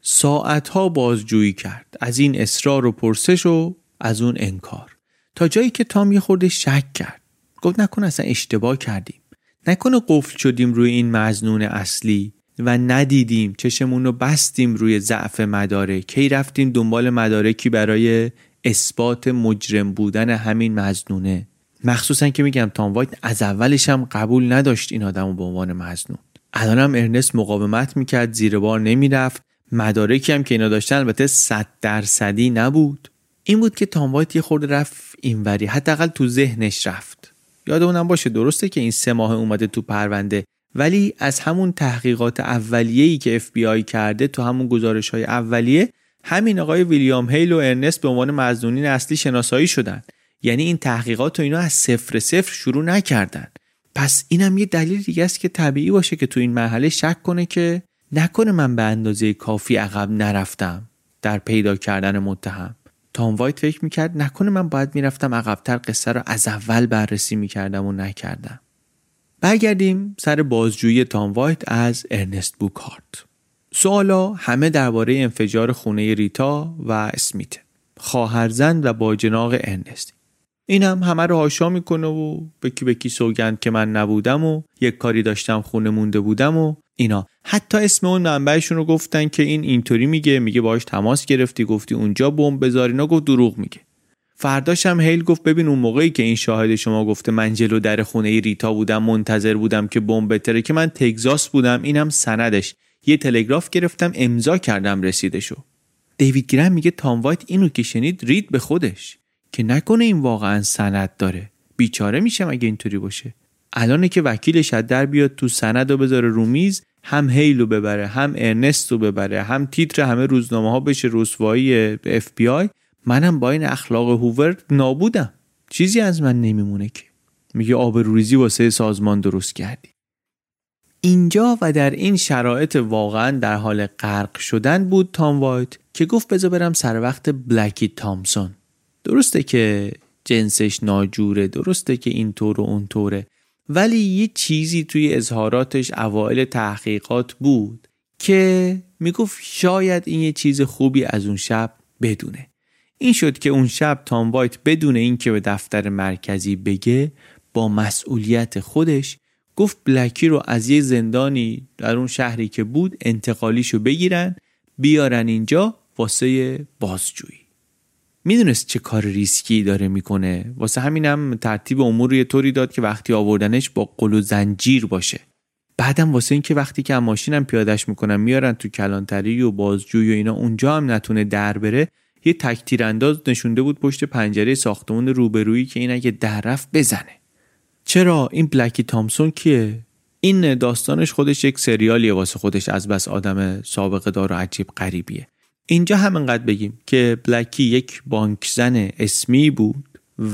ساعتها بازجویی کرد از این اصرار و پرسش و از اون انکار. تا جایی که تام یه خورده شک کرد. گفت نکن اصلا اشتباه کردیم. نکنه قفل شدیم روی این مزنون اصلی. و ندیدیم چشمون رو بستیم روی ضعف مدارک. کی رفتیم دنبال مدارکی برای اثبات مجرم بودن همین مزنونه مخصوصا که میگم تام وایت از اولش هم قبول نداشت این آدمو به عنوان مزنون الانم ارنست مقاومت می‌کرد زیر بار نمی‌رفت. مدارکی هم که اینا داشتن البته صد درصدی نبود. این بود که تام وایت یه خورده رفت اینوری حداقل تو ذهنش رفت. یادمونم باشه درسته که این سه ماه اومده تو پرونده ولی از همون تحقیقات اولیه‌ای که آی کرده تو همون گزارش های اولیه همین آقای ویلیام هیل و ارنست به عنوان مزنونین اصلی شناسایی شدن. یعنی این تحقیقات و اینا از صفر صفر شروع نکردن. پس اینم یه دلیل دیگه است که طبیعی باشه که تو این مرحله شک کنه که نکنه من به اندازه کافی عقب نرفتم در پیدا کردن متهم. تام وایت فکر می‌کرد نکنه من باید می‌رفتم عقبتر قصه رو از اول بررسی می‌کردم و نکردم. برگردیم سر بازجویی تام وایت از ارنست بوکارت. سوالا همه درباره انفجار خونه ریتا و اسمیت. خواهرزن و باجناق ارنست. این هم همه رو حاشا می‌کنه و به کی به کی سوگند که من نبودم و یک کاری داشتم خونه مونده بودم و اینا. حتی اسم اون منبعشون رو گفتن که این اینطوری میگه میگه باش تماس گرفتی گفتی اونجا بمب بذار اینا گفت دروغ میگه. فرداش هم هیل گفت ببین اون موقعی که این شاهد شما گفته من جلو در خونه ریتا بودم منتظر بودم که بمب بتره که من تگزاس بودم اینم سندش. یه تلگراف گرفتم امضا کردم رسیدشو. دیوید گرم میگه تام وایت اینو که شنید رید به خودش. که نکنه این واقعا سند داره. بیچاره میشم اگه اینطوری باشه. الان که وکیلش از در بیاد تو سند و بذاره رو میز هم هیلو ببره هم ارنست رو ببره هم تیتر همه روزنامه ها بشه رسوایی اف بی آی منم با این اخلاق هوور نابودم. چیزی از من نمیمونه که. میگه آبروریزی واسه سازمان درست کردی. اینجا و در این شرایط واقعا در حال غرق شدن بود تام وایت که گفت بذار برم سر وقت بلکی تامسون. درسته که جنسش ناجوره درسته که اینطور و اونطوره ولی یه چیزی توی اظهاراتش اوایل تحقیقات بود که می‌گفت شاید این یه چیز خوبی از اون شب بدونه. این شد که اون شب تام وایت بدون اینکه به دفتر مرکزی بگه با مسئولیت خودش گفت بلکی رو از یه زندانی در اون شهری که بود انتقالیشو بگیرن بیارن اینجا واسه بازجویی. می‌دونست چه کار ریسکی داره می‌کنه. واسه همینم ترتیب امور رو یه طوری داد که وقتی آوردنش با قل و زنجیر باشه. بعدم واسه اینکه وقتی که ماشینم پیادش می‌کنن میارن تو کلانتری و بازجویی و اینا اونجا هم نتونه در بره. یه تک انداز نشونده بود پشت پنجره ساختمون روبرویی که این اگه در رفت بزنه. چرا؟ این بلکی تامسون کیه؟ این داستانش خودش یک سریالیه واسه خودش. از بس آدم سابقه دار و عجیب غریبیه. اینجا همینقدر بگیم که بلکی یک بانکزن اسمی بود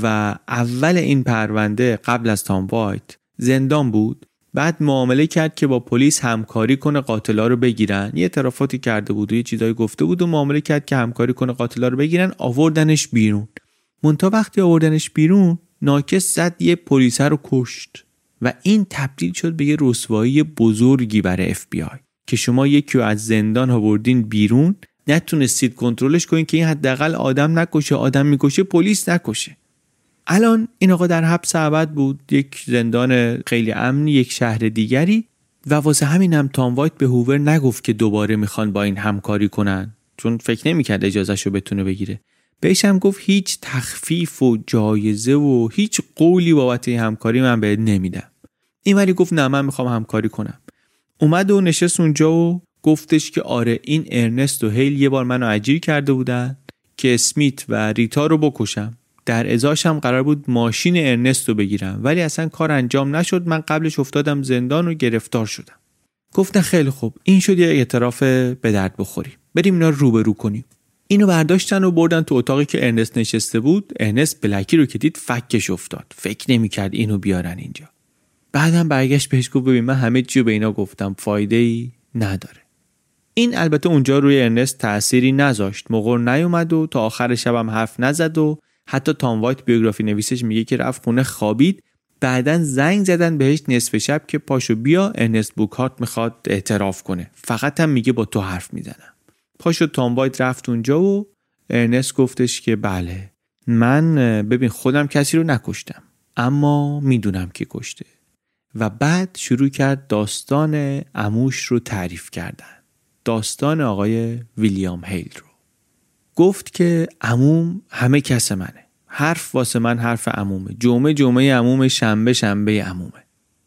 و اول این پرونده قبل از تام وایت زندان بود. بعد معامله کرد که با پلیس همکاری کنه قاتلا رو بگیرن. یه اعترافاتی کرده بود و یه چیزایی گفته بود و معامله کرد که همکاری کنه قاتلا رو بگیرن آوردنش بیرون. مونتا وقتی آوردنش بیرون ناکس زد یه پلیس رو کشت و این تبدیل شد به یه رسوایی بزرگی برای اف بی آی که شما یکی از زندان آوردین بیرون. نتونستید کنترلش کنید که این حداقل آدم نکشه آدم می‌کشه پلیس نکشه. الان این آقا در حبس ابد بود یک زندان خیلی امنی یک شهر دیگری و واسه همین هم تام وایت به هوور نگفت که دوباره می‌خوان با این همکاری کنن. چون فکر نمی‌کرد اجازهش رو بتونه بگیره. بهش هم گفت هیچ تخفیف و جایزه و هیچ قولی بابت این همکاری من بهت نمیدم. این ولی گفت نه من می‌خوام همکاری کنم. اومد و نشست اونجا و گفتش که آره این ارنست و هیل یه بار منو اجیر کرده بودن که اسمیت و ریتا رو بکشم. در ازاش هم قرار بود ماشین ارنست رو بگیرم. ولی اصلا کار انجام نشد. من قبلش افتادم زندان و گرفتار شدم. گفتن خیلی خوب. این شد یه اعتراف به درد بخوریم بریم اینا روبرو کنیم. اینو برداشتن و بردن تو اتاقی که ارنست نشسته بود. ارنست بلکی رو که دید فکش افتاد. فکر نمی‌کرد اینو بیارن اینجا. بعدم برگشت بهش گفت ببین من همه چی به اینا گفتم. فایده ای نداره. این البته اونجا روی ارنست تأثیری نذاشت. مقر نیومد و تا آخر شبم حرف نزد و حتی تام وایت بیوگرافی نویسش میگه که رفت خونه خوابید بعدا زنگ زدن بهش نصف شب که پاشو بیا ارنست بوکارت می‌خواد اعتراف کنه. فقط هم میگه با تو حرف می‌زنم. پاشو تام وایت رفت اونجا و ارنست گفتش که بله. من ببین خودم کسی رو نکشتم اما می‌دونم کی کشته. و بعد شروع کرد داستان اموش رو تعریف کردن. داستان آقای ویلیام هیل رو. گفت که عموم همه کس منه. حرف واسه من حرف عمومه. جمعه جمعه عمومه شنبه شنبه عمومه.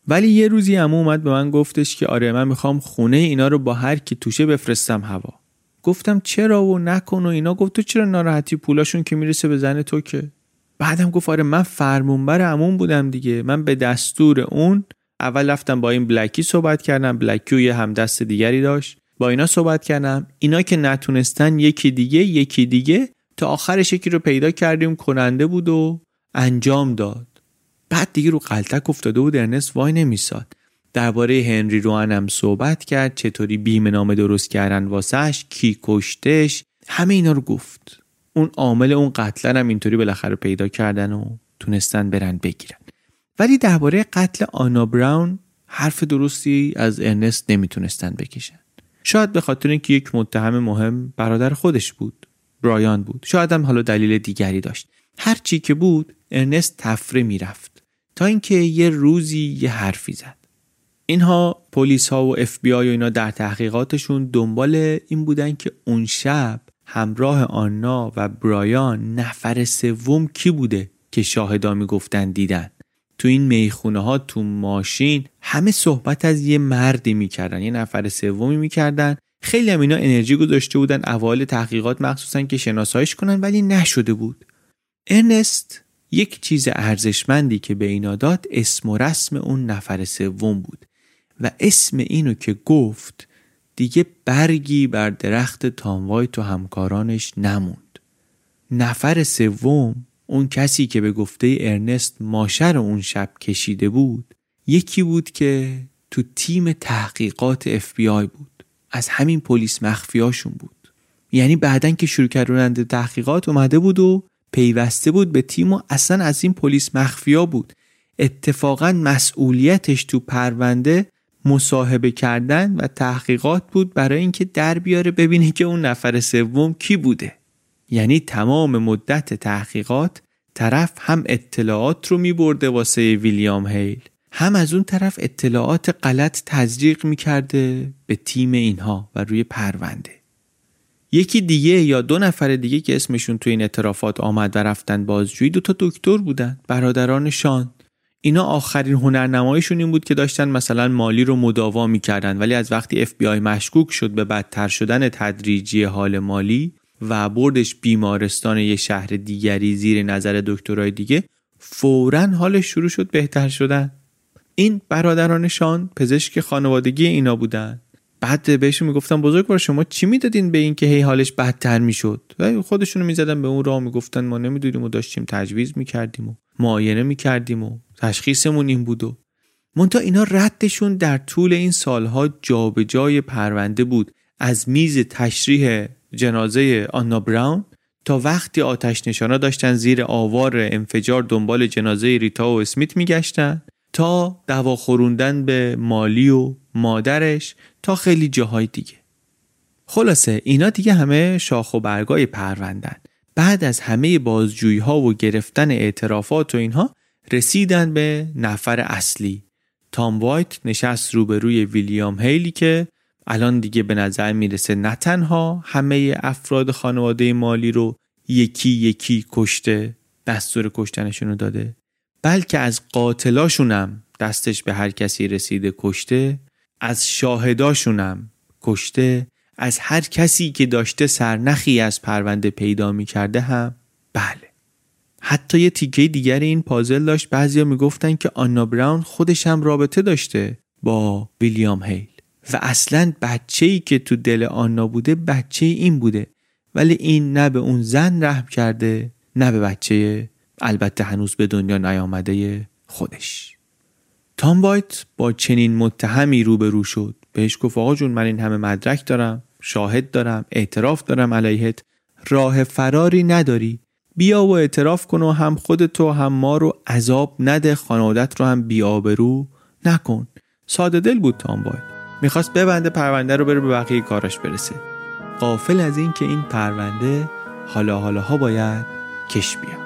ولی یه روزی عموم اومد به من گفتش که آره من می‌خوام خونه اینا رو با هر کی توشه بفرستم هوا. گفتم چرا و نکن و اینا. گفت تو چرا ناراحتی؟ پولاشون که می‌رسه به زن تو که. بعدم گفت آره من فرمونبر عموم بودم دیگه. من به دستور اون اول رفتم با این بلکی صحبت کردم. بلکی و یه همدست دیگری داشت. با اینا صحبت کردم. اینا که نتونستن یکی دیگه یکی دیگه تا آخرش یکی رو پیدا کردیم کننده بود و انجام داد. بعد دیگه رو قلتک افتاده بود ارنست وای نمیساد. درباره هنری روان هم صحبت کرد چطوری بیمه نامه درست کردن واسهش کی کشتش همه اینا رو گفت. اون عامل اون قتل هم اینطوری بالاخره پیدا کردن و تونستن برن بگیرن. ولی درباره قتل آنا براون حرف درستی از ارنست نمی‌تونستن بکشن. شاید به خاطر اینکه یک متهم مهم برادر خودش بود برایان بود. شاید هم حالا دلیل دیگری داشت. هر چی که بود ارنست طفره می‌رفت تا اینکه یه روزی یه حرفی زد. اینها پلیس ها و اف بی آی و اینا در تحقیقاتشون دنبال این بودن که اون شب همراه آنا و برایان نفر سوم کی بوده که شاهدا می‌گفتن دیدن. تو این می‌خونه ها تو ماشین همه صحبت از یه مردی می‌کردن یه نفر سومی می‌کردن. خیلی هم اینا انرژی گذاشته بودن اوایل تحقیقات مخصوصا که شناساییش کنن ولی نشده بود. ارنست یک چیز ارزشمندی که به اینا داد اسم و رسم اون نفر سوم بود. و اسم اینو که گفت دیگه برگی بر درخت تام وایت و همکارانش نموند. نفر سوم اون کسی که به گفته ارنست ماشه رو اون شب کشیده بود یکی بود که تو تیم تحقیقات اف بی آی بود. از همین پلیس مخفیاشون بود. یعنی بعدا که شروع کردن تحقیقات اومده بود و پیوسته بود به تیم و اصلا از این پلیس مخفیا بود. اتفاقا مسئولیتش تو پرونده مصاحبه کردن و تحقیقات بود برای اینکه در بیاره ببینه که اون نفر سوم کی بوده. یعنی تمام مدت تحقیقات طرف هم اطلاعات رو می برده واسه ویلیام هیل. هم از اون طرف اطلاعات غلط تزریق می کرده به تیم اینها و روی پرونده. یکی دیگه یا دو نفر دیگه که اسمشون توی این اعترافات آمد و رفتن بازجویی دو تا دکتر بودن برادران شان. اینا آخرین هنرنماییشون این بود که داشتن مثلا مالی رو مداوا می‌کردن ولی از وقتی اف بی آی مشکوک شد به بدتر شدن تدریجی حال مالی و بردش بیمارستان یه شهر دیگری زیر نظر دکترای دیگه فورا حالش شروع شد بهتر شدن. این برادرانشان پزشک خانوادگی اینا بودن. بعد بهشون می‌گفتن بزرگوار شما چی می‌دادین به اینکه هی حالش بدتر می‌شد؟ و خودشونو می‌زدن به اون راه می‌گفتن ما نمی‌دونیم و داشتیم تجویز می‌کردیم و معاینه می‌کردیم و تشخیصمون این بود و منتها اینا ردشون در طول این سالها جابجای پرونده بود. از میز تشریح جنازه آنا براون تا وقتی آتش نشانا داشتن زیر آوار انفجار دنبال جنازه ریتا و اسمیت میگشتن تا دوا خوروندن به مالی و مادرش تا خیلی جاهای دیگه. خلاصه اینا دیگه همه شاخ و برگای پروندن. بعد از همه بازجویی ها و گرفتن اعترافات و اینها رسیدن به نفر اصلی. تام وایت نشست روبروی ویلیام هیلی که الان دیگه به نظر می‌رسه نه تنها همه افراد خانواده مالی رو یکی یکی کشته دستور کشتنشون رو داده بلکه از قاتلاشونم دستش به هر کسی رسیده کشته از شاهداشونم کشته از هر کسی که داشته سرنخی از پرونده پیدا می‌کرده هم بله. حتی یه تیکه دیگر این پازل داشت بعضیا می‌گفتن که آنا براون خودش هم رابطه داشته با ویلیام هیل. و اصلا بچه ای که تو دل آنا بوده بچه این بوده. ولی این نه به اون زن رحم کرده نه به بچه البته هنوز به دنیا نیامده خودش. تام وایت با چنین متهمی روبرو شد. بهش گفت آقا جون من این همه مدرک دارم شاهد دارم اعتراف دارم علیهت. راه فراری نداری. بیا و اعتراف کن و هم خودتو هم ما رو عذاب نده خانوادت رو هم بیابرو نکن. ساده دل بود تام وایت. می‌خواست ببنده پرونده رو بره به بقیه کارش برسه. قافل از این که این پرونده حالا حالا ها باید کش بیاد.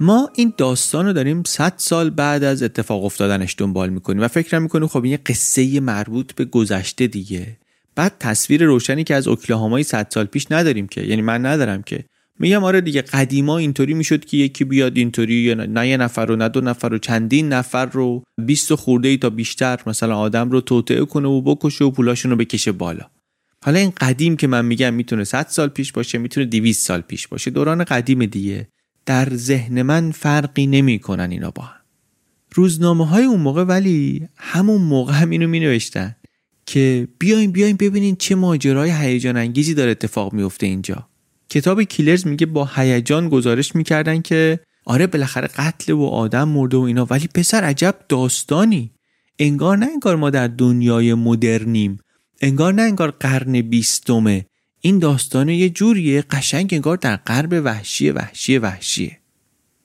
ما این داستان رو داریم 100 سال بعد از اتفاق افتادنش دنبال می‌کنیم و فکر می‌کنیم خب این یه قصه مربوط به گذشته دیگه. بعد تصویر روشنی که از اوکلاهامای 100 سال پیش نداریم که یعنی من ندارم که. میگم آره دیگه قدیما اینطوری می‌شد که یکی بیاد اینطوری یا نه یه نفر رو نه دو نفر و چندین نفر رو 20 خورده ای تا بیشتر مثلا آدم رو توطئه کنه و بکشه و پولاشون رو بکشه بالا. حالا این قدیم که من میگم می‌تونه 100 سال پیش باشه می‌تونه 200 سال پیش باشه. دوران قدیم دیگه. در ذهن من فرقی نمی‌کنن اینا با هم. روزنامه های اون موقع ولی همون موقع هم اینو می نوشتن که بیاین بیاین ببینین چه ماجرای هیجان انگیزی داره اتفاق میفته اینجا. کتاب کیلرز میگه با هیجان گزارش می‌کردن که آره بالاخره قتل و آدم مرده و اینا ولی پسر عجب داستانی. انگار نه انگار ما در دنیای مدرنیم انگار نه انگار قرن بیستمه. این داستان یه جوریه قشنگ انگار در غرب وحشی وحشی وحشیه.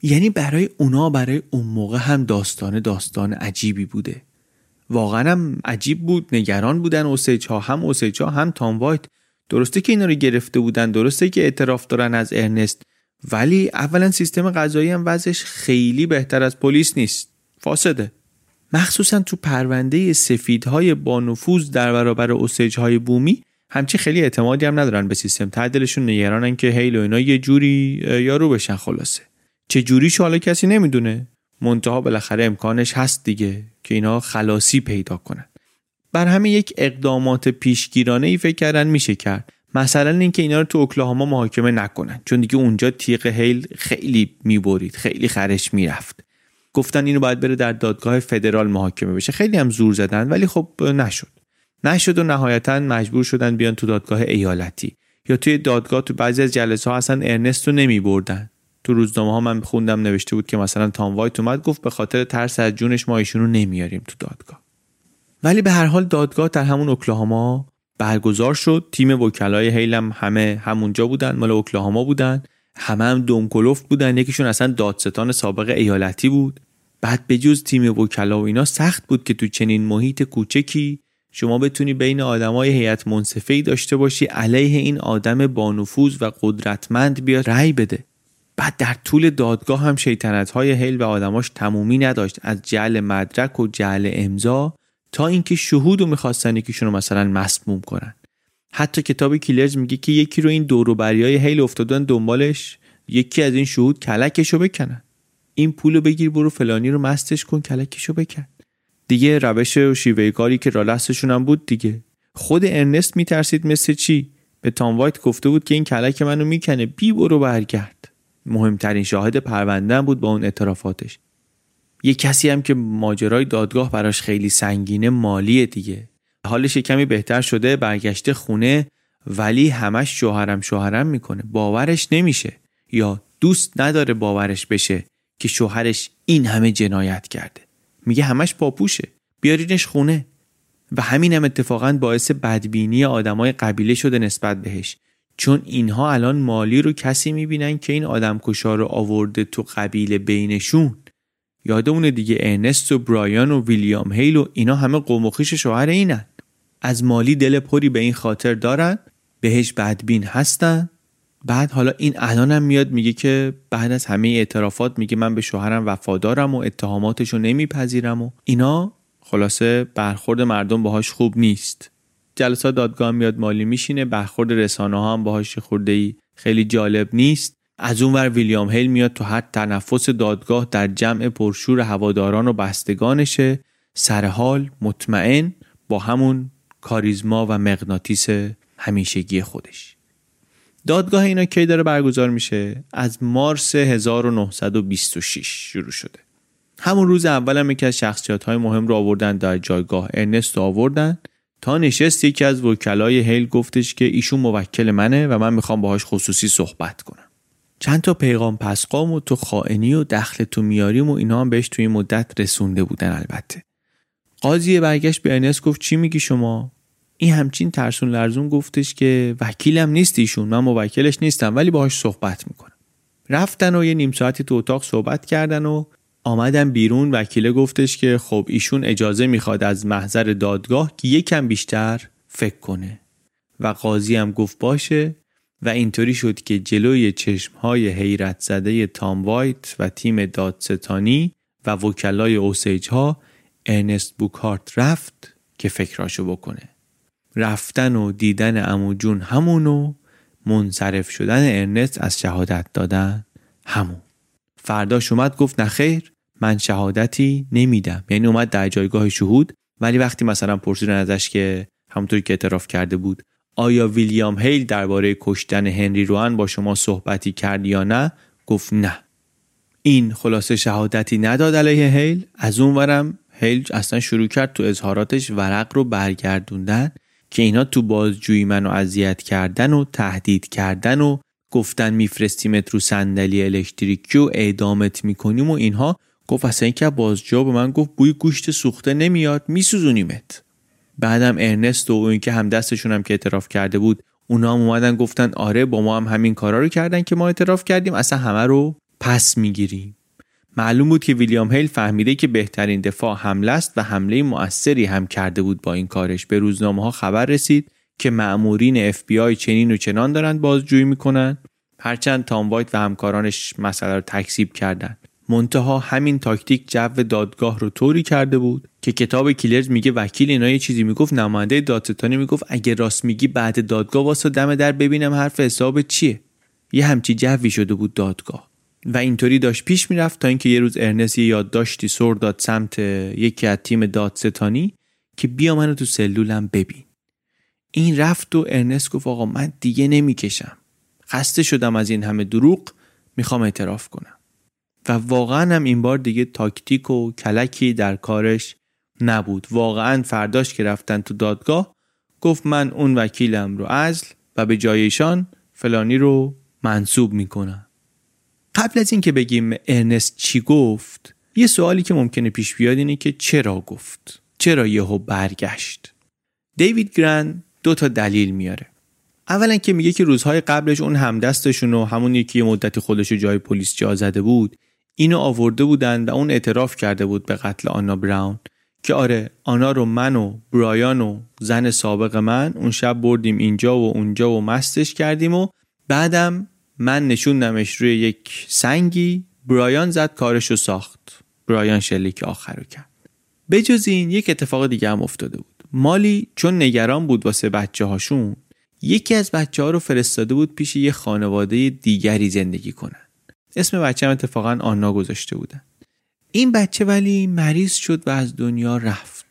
یعنی برای اونا برای اون موقع هم داستان داستان عجیبی بوده. واقعا هم عجیب بود نگران بودن اوسیج ها هم اوسیج ها هم تام وایت. درسته که اینا رو گرفته بودن درسته که اعتراف دارن از ارنست. ولی اولا سیستم قضایی هم وضعش خیلی بهتر از پلیس نیست. فاسده. مخصوصا تو پرونده سفیدهای با نفوذ در برابر اوسیج های بومی همچی خیلی اعتمادی هم ندارن به سیستم. تعدلشون نگرانن که هیل و اینا یه جوری یارو بشن خلاصه. چه جوریش حالا کسی نمی‌دونه. منتها بالاخره امکانش هست دیگه که اینا خلاصی پیدا کنن. بر همه یک اقدامات پیشگیرانه ای فکر کردن میشه کرد. مثلا اینکه اینا رو تو اوکلاهاما محاکمه نکنن. چون دیگه اونجا تیغ هیل خیلی می‌برید خیلی خرش می‌رفت. گفتن اینو باید بره در دادگاه فدرال محاکمه بشه. خیلی هم زور زدن ولی خب نشد. نشد و نهایتا مجبور شدن بیان تو دادگاه ایالتی. یا توی دادگاه تو بعضی از جلسه ها اصلا ارنست رو نمی بردن تو روزنامه ها من خوندم نوشته بود که مثلا تام وایت اومد گفت به خاطر ترس از جونش ما ایشونو نمیاریم تو دادگاه. ولی به هر حال دادگاه در همون اوکلاهاما برگزار شد. تیم وکلای هیلم همه همونجا بودن مال اوکلاهاما بودن. همه هم دونکلوف بودن. یکیشون اصلا دادستان سابق ایالتی بود. بعد به جز تیم وکلا و اینا سخت بود که تو چنین محیط کوچکی شما بتونی بین آدمای هیئت منصفه ای داشته باشی علیه این آدم بانفوذ و قدرتمند بیاد رأی بده. بعد در طول دادگاه هم شیطنت های هیل و آدماش تمومی نداشت. از جعل مدرک و جعل امضا تا اینکه شهود رو می‌خواستن یکیشون رو مثلا مسموم کنن. حتی کتاب کیلرز میگه که یکی رو این دوروبریای هیل افتادن دنبالش یکی از این شهود کلکش رو بکنن. این پول رو بگیر برو فلانی رو مستش کن کلکش رو بکن. دیگه روش و شیوه کاری که رالستشون هم بود دیگه. خود ارنست میترسید مثل چی؟ به تام وایت گفته بود که این کلک منو می‌کنه. بی برو برگرد. مهمترین شاهد پرونده بود با اون اعترافاتش. یه کسی هم که ماجرای دادگاه براش خیلی سنگینه مالیه دیگه. حالش کمی بهتر شده برگشته خونه ولی همش شوهرم شوهرم می‌کنه. باورش نمیشه. یا دوست نداره باورش بشه که شوهرش این همه جنایت کرده. میگه همش پاپوشه. بیارینش خونه. و همین هم اتفاقا باعث بدبینی آدمای قبیله شده نسبت بهش. چون اینها الان مالی رو کسی می‌بینن که این آدم کشار رو آورده تو قبیله بینشون. یادمونه دیگه ارنست و برایان و ویلیام هیل و اینا همه قوم شوهر اینن. از مالی دل پری به این خاطر دارن بهش بدبین هستن بعد حالا این الانم میاد میگه که بعد از همه اعترافات میگه من به شوهرم وفادارم و اتهاماتش رو نمیپذیرم و اینا خلاصه برخورد مردم باهاش خوب نیست. جلسات دادگاه میاد مالی میشینه برخورد رسانه ها هم باهاش خورده ای خیلی جالب نیست. از اون ور ویلیام هیل میاد تو هر تنفس دادگاه در جمع پرشور هواداران و بستگانشه. سرحال مطمئن با همون کاریزما و مغناطیس همیشگی خودش. دادگاه اینا کی داره برگزار میشه؟ از مارس 1926 شروع شده. همون روز اول هم یکی از شخصیت های مهم رو آوردن در جایگاه ارنست آوردن. تا نشست یکی از وکلای هیل گفتش که ایشون موکل منه و من می‌خوام باهاش خصوصی صحبت کنم. چند تا پیغام پسقام و تو خائنی و دخل تو میاریم و اینا هم بهش توی مدت رسونده بودن البته. قاضی برگشت به ارنست گفت چی میگی شما؟ این همچین ترسون لرزون گفتش که وکیلم نیست ایشون من موکلش نیستم ولی باهاش صحبت می‌کنم. رفتن و یه نیم ساعتی تو اتاق صحبت کردن و آمدن بیرون وکیله گفتش که خب ایشون اجازه می‌خواد از محضر دادگاه که یکم بیشتر فکر کنه. و قاضی هم گفت باشه. و اینطوری شد که جلوی چشمهای حیرت زده تام وایت و تیم دادستانی و وکلای اوسیج ها ارنست بوکارت رفت که فکراشو بکنه. رفتن و دیدن امو جون همون منصرف شدن ارنست از شهادت دادن همون. فرداش اومد گفت نخیر من شهادتی نمیدم. یعنی اومد در جایگاه شهود ولی وقتی مثلا پرسیدن ازش که همونطوری که اعتراف کرده بود آیا ویلیام هیل درباره کشتن هنری روان با شما صحبتی کرد یا نه؟ گفت نه. این خلاصه شهادتی نداد علیه هیل. از اون ورم هیل اصلا شروع کرد تو اظهاراتش ورق رو برگردوندن. که اینا تو بازجویی منو اذیت کردن و تهدید کردن و گفتن میفرستیمت رو صندلی الکتریکی و اعدامت می‌کنیم و اینها. گفت اصلا اینکه بازجو به من گفت بوی گوشت سوخته نمیاد میسوزونیمت. بعدم ارنست و اون که هم دستشون هم که اعتراف کرده بود اونا هم اومدن گفتن آره با ما هم همین کارا رو کردن که ما اعتراف کردیم اصلا همه رو پس می‌گیریم. معلوم بود که ویلیام هیل فهمیده که بهترین دفاع حمله است و حمله مؤثری هم کرده بود با این کارش. به روزنامه ها خبر رسید که مأمورین اف بی آی چنین و چنان دارند بازجویی می‌کنن. هرچند تام وایت و همکارانش مسئله رو تکذیب کردند. منتها همین تاکتیک جو دادگاه رو طوری کرده بود که کتاب Killers میگه وکیل اینا یه چیزی می‌گفت نماینده دادستانی می‌گفت اگه راست میگی بعد دادگاه وایسا دم در ببینم حرف حساب چیه. یه همچی جوی شده بود دادگاه. و اینطوری داشت پیش می‌رفت تا اینکه یه روز ارنست یه یادداشتی سر داد سمت یکی از تیم دادستانی که بیا منو تو سلولم ببین. این رفت و ارنست گفت آقا من دیگه نمی‌کشم. خسته شدم از این همه دروغ می‌خوام اعتراف کنم. و واقعا هم این بار دیگه تاکتیک و کلکی در کارش نبود. واقعا فرداش که رفتن تو دادگاه گفت من اون وکیلم رو ازل و به جایشان فلانی رو منصوب می‌کنم. قبل از اینکه بگیم ارنست چی گفت یه سوالی که ممکنه پیش بیاد اینه که چرا گفت؟ چرا یهو برگشت؟ دیوید گرن دو تا دلیل میاره. اولا که میگه که روزهای قبلش اون همدستشون و همون یکی مدتی خودش جای پلیس جا زده بود اینو آورده بودن و اون اعتراف کرده بود به قتل آنا براون که آره آنا رو من و برایان و زن سابق من اون شب بردیم اینجا و اونجا و مستش کردیم و بعدم من نشوندمش روی یک سنگی برایان زد کارش رو ساخت. برایان شلیک آخر رو کرد. بجز این یک اتفاق دیگه هم افتاده بود. مالی چون نگران بود واسه بچه هاشون یکی از بچه ها رو فرستاده بود پیش یه خانواده دیگری زندگی کنن. اسم بچه هم اتفاقا آنا گذاشته بودن. این بچه ولی مریض شد و از دنیا رفت.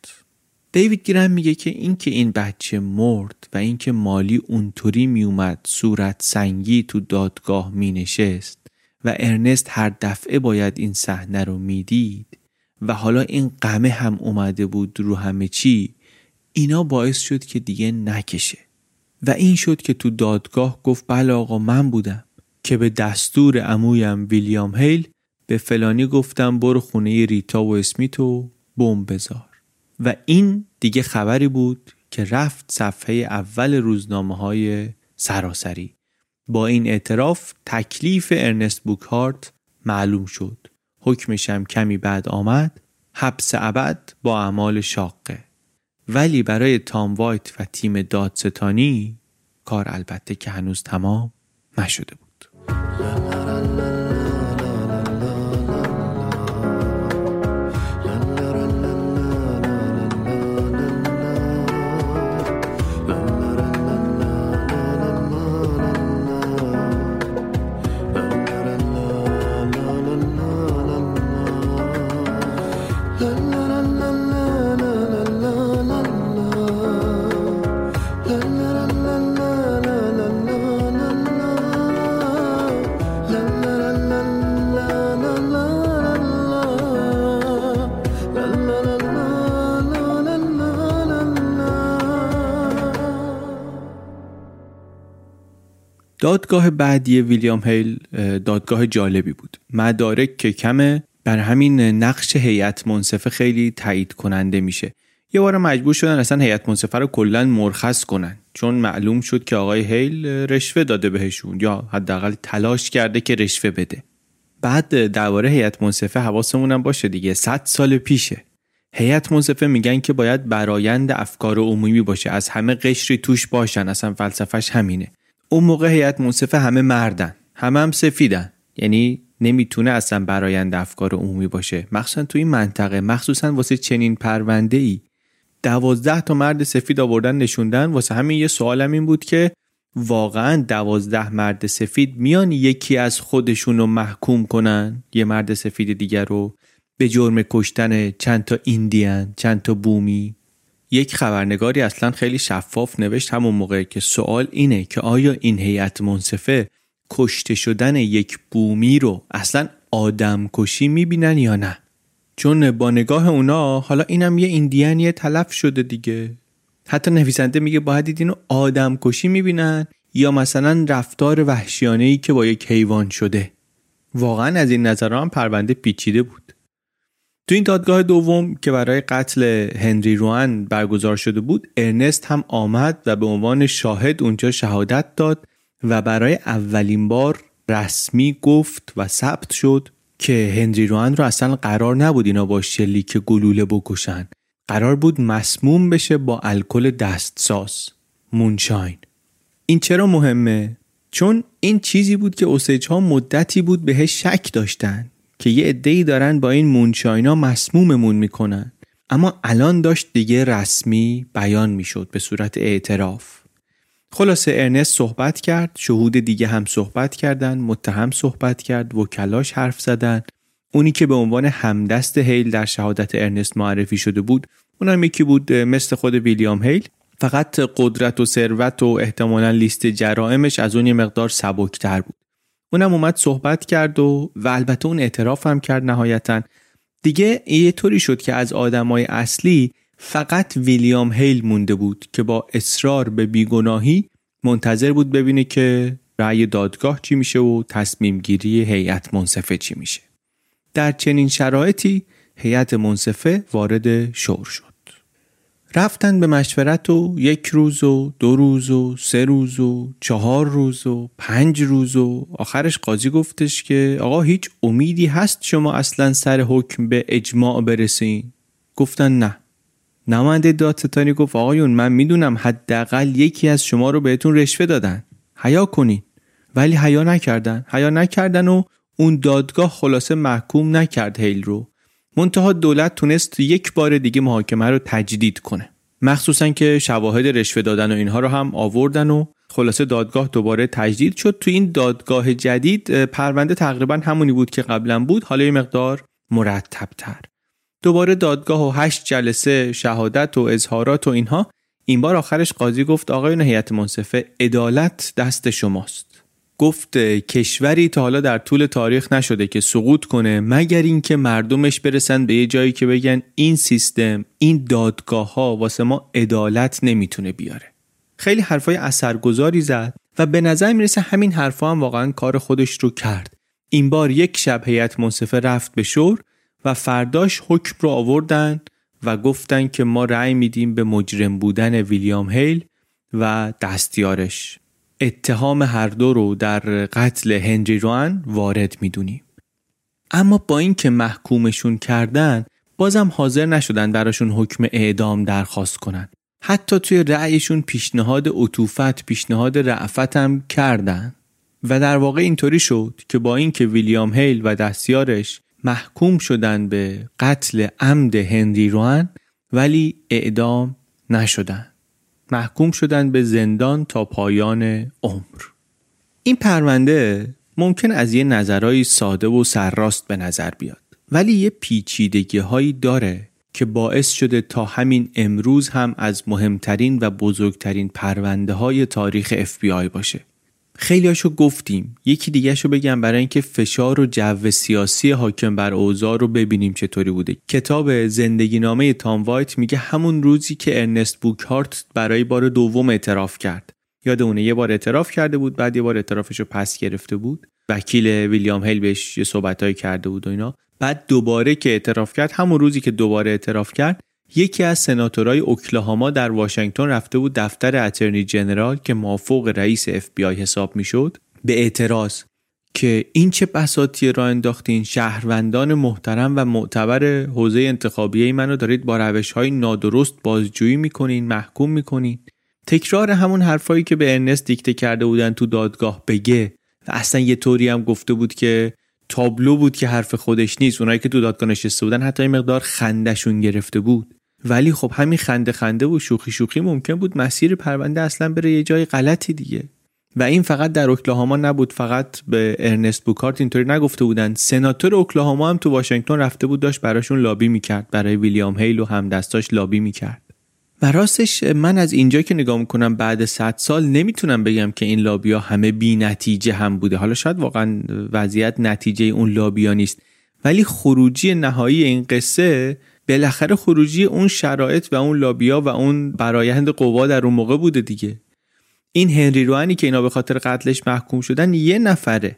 دیوید گیرن میگه که اینکه این بچه مرد و اینکه مالی اونطوری میومد صورت سنگی تو دادگاه مینشست و ارنست هر دفعه باید این صحنه رو می‌دید و حالا این قمه هم اومده بود رو همه چی اینا باعث شد که دیگه نکشه. و این شد که تو دادگاه گفت بله آقا من بودم که به دستور عمویم ویلیام هیل به فلانی گفتم برو خونه ریتا و اسمیت و بمب بذار. و این دیگه خبری بود که رفت صفحه اول روزنامه های سراسری. با این اعتراف تکلیف ارنست بوکهارت معلوم شد. حکمشم کمی بعد آمد حبس ابد با اعمال شاقه. ولی برای تام وایت و تیم دادستانی کار البته که هنوز تمام نشده بود. دادگاه بعدی ویلیام هیل دادگاه جالبی بود. مدارک که کمه بر همین نقش هیئت منصفه خیلی تایید کننده میشه. یه بار مجبور شدن اصلا هیئت منصفه رو کلا مرخص کنن. چون معلوم شد که آقای هیل رشوه داده بهشون یا حداقل تلاش کرده که رشوه بده. بعد درباره هیئت منصفه حواسمون هم باشه دیگه. 100 سال پیشه. هیئت منصفه میگن که باید برایند افکار عمومی باشه. از همه قشری توش باشن. اصلا فلسفهش همینه. اون موقع هیئت منصفه همه مردن. همه هم سفیدن. یعنی نمی‌تونه اصلا برایند افکار عمومی باشه. مخصوصا تو این منطقه. مخصوصا واسه چنین پرونده ای دوازده تا مرد سفید آوردن نشوندن. واسه همین یه سوالم این بود که واقعا دوازده مرد سفید میان یکی از خودشون رو محکوم کنن؟ یه مرد سفید دیگر رو به جرم کشتن چند تا ایندیان چند تا بومی؟ یک خبرنگاری اصلا خیلی شفاف نوشت همون موقع که سوال اینه که آیا این هیئت منصفه کشته شدن یک بومی رو اصلا آدم کشی می‌بینن یا نه؟ چون با نگاه اونا حالا اینم یه ایندیانی تلف شده دیگه. حتی نویسنده میگه باید اینو آدم کشی می‌بینن یا مثلا رفتار وحشیانه ای که با یک حیوان شده. واقعا از این نظر هم پرونده پیچیده بود. تو این دادگاه دوم که برای قتل هنری روان برگزار شده بود ارنست هم آمد و به عنوان شاهد اونجا شهادت داد و برای اولین بار رسمی گفت و ثبت شد که هنری روان رو اصلا قرار نبود اینا با شلیک گلوله بکشن. قرار بود مسموم بشه با الکل دستساز. مونشاین. این چرا مهمه؟ چون این چیزی بود که اوسیج ها مدتی بود بهش شک داشتن. که یه عده‌ای دارن با این مونشاینا مسموممون می‌کنن. اما الان داشت دیگه رسمی بیان می‌شد به صورت اعتراف. خلاصه ارنست صحبت کرد شهود دیگه هم صحبت کردن متهم صحبت کرد وکلاش حرف زدن. اونی که به عنوان همدست هیل در شهادت ارنست معرفی شده بود اونم یکی بود مثل خود ویلیام هیل. فقط قدرت و ثروت و احتمالا لیست جرائمش از اون یه مقدار سبکتر بود. اونم اومد صحبت کرد و و البته اون اعتراف هم کرد نهایتا. دیگه یه طوری شد که از آدمای اصلی فقط ویلیام هیل مونده بود که با اصرار به بیگناهی منتظر بود ببینه که رأی دادگاه چی میشه و تصمیم گیری هیئت منصفه چی میشه. در چنین شرایطی هیئت منصفه وارد شور شد. رفتن به مشورت و یک روز و دو روز و سه روز و چهار روز و پنج روز و آخرش قاضی گفتش که آقا هیچ امیدی هست شما اصلا سر حکم به اجماع برسین؟ گفتن نه. نماینده دادستانی گفت آقایون من می‌دونم حداقل یکی از شما رو بهتون رشوه دادن. حیا کنین. ولی حیا نکردن. حیا نکردن و اون دادگاه خلاصه محکوم نکرد هیل رو. منتها دولت تونست یک بار دیگه محاکمه رو تجدید کنه. مخصوصا که شواهد رشوه دادن و اینها رو هم آوردن و خلاصه دادگاه دوباره تجدید شد. تو این دادگاه جدید پرونده تقریبا همونی بود که قبلا بود. حالا یه مقدار مرتب تر دوباره دادگاه و هشت جلسه شهادت و اظهارات و اینها. این بار آخرش قاضی گفت آقایون هیئت منصفه عدالت دست شماست. گفت کشوری تا حالا در طول تاریخ نشده که سقوط کنه مگر اینکه مردمش برسن به یه جایی که بگن این سیستم این دادگاه ها واسه ما عدالت نمی‌تونه بیاره. خیلی حرفای اثرگذاری زد و به نظر می‌رسه همین حرفا هم واقعا کار خودش رو کرد. این بار یک شب هیئت منصفه رفت به شور و فرداش حکم رو آوردن و گفتن که ما رأی میدیم به مجرم بودن ویلیام هیل و دستیارش. اتهام هر دو رو در قتل هنری روان وارد می‌دونیم. اما با اینکه محکومشون کردن بازم حاضر نشدن براشون حکم اعدام درخواست کنن. حتی توی رأیشون پیشنهاد عطوفت پیشنهاد رعفت هم کردن. و در واقع اینطوری شد که با اینکه ویلیام هیل و دستیارش محکوم شدن به قتل عمد هنری روان ولی اعدام نشدن. محکوم شدن به زندان تا پایان عمر. این پرونده ممکن از یه نظرهای ساده و سرراست به نظر بیاد ولی یه پیچیدگی هایی داره که باعث شده تا همین امروز هم از مهمترین و بزرگترین پرونده های تاریخ FBI باشه. خیلی هاشو گفتیم. یکی دیگه شو بگم برای اینکه فشار و جو سیاسی حاکم بر اوضاع رو ببینیم چطوری بوده. کتاب زندگی نامه تام وایت میگه همون روزی که ارنست بوکهارت برای بار دوم اعتراف کرد. یاد اونه یه بار اعتراف کرده بود بعد یه بار اعترافش رو پس گرفته بود. وکیل ویلیام هیل بهش یه صحبتهایی کرده بود و اینا. بعد دوباره که اعتراف کرد همون روزی که دوباره اعتراف کرد یکی از سناتورای اوکلاهاما در واشنگتن رفته بود دفتر attorney general که مافوق رئیس اف بی آی حساب می‌شد به اعتراض که این چه بساطی را انداختین شهروندان محترم و معتبر حوزه انتخابیه منو دارید با روش های نادرست بازجویی می‌کنین محکوم می‌کنین. تکرار همون حرفایی که به ارنست دیکته کرده بودن تو دادگاه بگه. و اصلا یه طوری هم گفته بود که تابلو بود که حرف خودش نیست. اونایی که تو دادگاه نشسته بودن حتی مقدار خندشون گرفته بود. ولی خب همین خنده خنده و شوخی شوخی ممکن بود مسیر پرونده اصلا بره یه جای غلطی دیگه. و این فقط در اوکلاهاما نبود فقط به ارنست بوکارت اینطوری نگفته بودن. سناتور اوکلاهاما هم تو واشنگتن رفته بود داشت براشون لابی می‌کرد. برای ویلیام هیل و همدستاش لابی می‌کرد. و راستش من از اینجا که نگاه می‌کنم بعد 100 سال نمی‌تونم بگم که این لابیا همه بی نتیجه هم بوده. حالا شاید واقعا وضعیت نتیجه اون لابیا نیست. ولی خروجی نهایی این قصه بالاخره خروجی اون شرایط و اون لابیا و اون برایند قوا در اون موقع بوده دیگه. این هنری روانی که اینا به خاطر قتلش محکوم شدن یه نفره.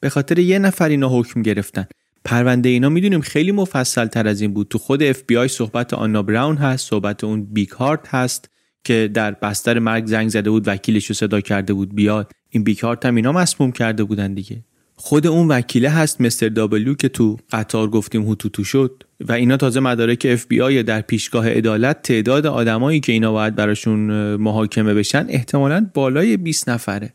به خاطر یه نفر اینا حکم گرفتن. پرونده اینا می‌دونیم خیلی مفصل تر از این بود. تو خود اف بی آی صحبت آنا براون هست صحبت اون بیگ هارت هست که در بستر مرگ زنگ زده بود وکیلش رو صدا کرده بود بیاد. این بیگ هارت هم اینا مسموم کرده بودن دیگه. خود اون وکیله هست Mister W که تو قطار گفتیم هوتوتو شد. و اینا تازه مدارک اف بی آی در پیشگاه عدالت تعداد آدمایی که اینا باید براشون محاکمه بشن احتمالا بالای 20 نفره.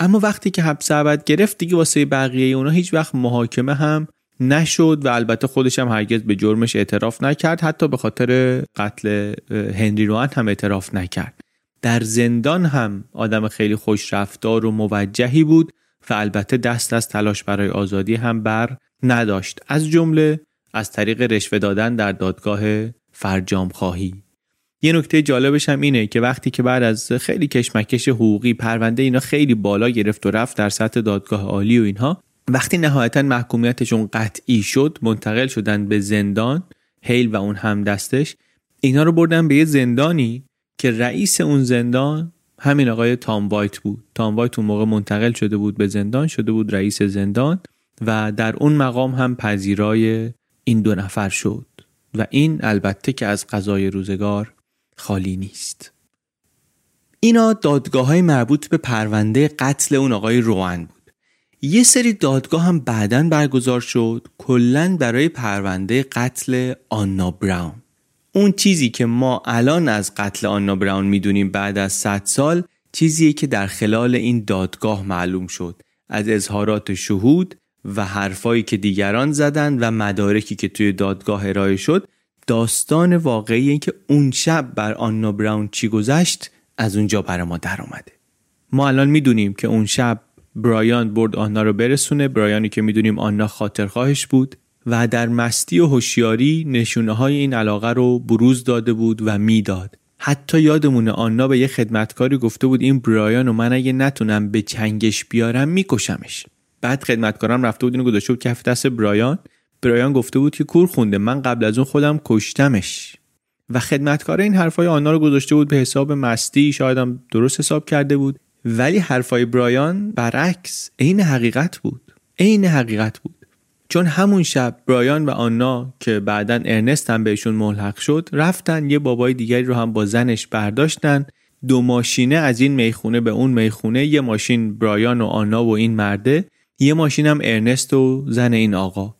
اما وقتی که حبس ابد گرفت دیگه واسه بقیه اونا هیچ وقت محاکمه هم نشد و البته خودش هم هرگز به جرمش اعتراف نکرد حتی به خاطر قتل هنری روان هم اعتراف نکرد. در زندان هم آدم خیلی خوش رفتار و موجهی بود. و البته دست از تلاش برای آزادی هم بر نداشت. از جمله از طریق رشوه دادن در دادگاه فرجام خواهی یه نکته جالبش هم اینه که وقتی که بعد از خیلی کشمکش حقوقی پرونده اینا خیلی بالا گرفت و رفت در سطح دادگاه عالی و اینها وقتی نهایتا محکومیتشون قطعی شد منتقل شدن به زندان هیل و اون هم دستش اینا رو بردن به یه زندانی که رئیس اون زندان همین آقای تام وایت بود. تام وایت اون موقع منتقل شده بود به زندان شده بود رئیس زندان و در اون مقام هم پذیرای این دو نفر شد و این البته که از قضای روزگار خالی نیست. اینا دادگاه های مربوط به پرونده قتل اون آقای روان بود. یه سری دادگاه هم بعدا برگزار شد کلا برای پرونده قتل آنا براون. اون چیزی که ما الان از قتل آنا براون می‌دونیم بعد از 100 سال چیزیه که در خلال این دادگاه معلوم شد. از اظهارات شهود و حرفایی که دیگران زدن و مدارکی که توی دادگاه ارائه شد داستان واقعی این که اون شب بر آنا براون چی گذشت از اونجا برای ما در آمده ما الان می‌دونیم که اون شب برایان برد آنا رو برسونه. برایانی که می‌دونیم آنا خاطرخواهش بود. و در مستی و هوشیاری نشونه های این علاقه رو بروز داده بود و می‌داد. حتی یادمونه آنا به یه خدمتکاری گفته بود این برایان و من اگه نتونم به چنگش بیارم میکشمش. بعد خدمتکارم رفته بود اینو گذاشته بود کف دست برایان. برایان گفته بود که کور خونده من قبل از اون خودم کشتمش. و خدمتکار این حرفای آنا رو گذاشته بود به حساب مستی شاید هم درست حساب کرده بود. ولی حرفای برایان برعکس عین حقیقت بود. عین حقیقت بود. چون همون شب برایان و آنا که بعدا ارنست هم بهشون ملحق شد رفتن یه بابای دیگری رو هم با زنش برداشتن. دو ماشینه از این می‌خونه به اون می‌خونه یه ماشین برایان و آنا و این مرده یه ماشین هم ارنست و زن این آقا.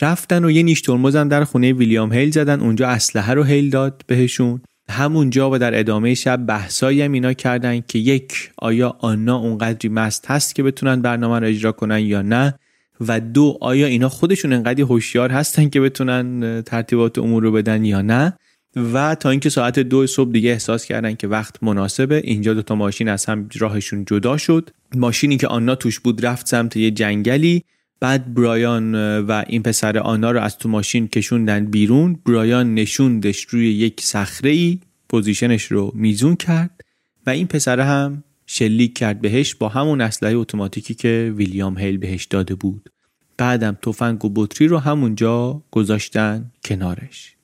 رفتن و یه نیش ترمز هم در خونه ویلیام هیل زدن اونجا اسلحه رو هیل داد بهشون. همونجا و در ادامه شب بحثایی هم اینا کردن که یک آیا آنا اونقدری مست هست که بتونن برنامه رو اجرا کنن یا نه؟ و دو آیا اینا خودشون انقدر هوشیار هستن که بتونن ترتیبات امور رو بدن یا نه؟ و تا اینکه ساعت دو صبح دیگه احساس کردن که وقت مناسبه اینجا دوتا ماشین از هم راهشون جدا شد. ماشینی که آنا توش بود رفت سمت یه جنگلی. بعد برایان و این پسر آنا رو از تو ماشین کشوندن بیرون. برایان نشوندش روی یک صخره position ش رو میزون کرد. و این پسر هم شلیک کرد بهش با همون اسلحه اتوماتیکی که ویلیام هیل بهش داده بود. بعدم تفنگ و بطری رو همونجا گذاشتن کنارش.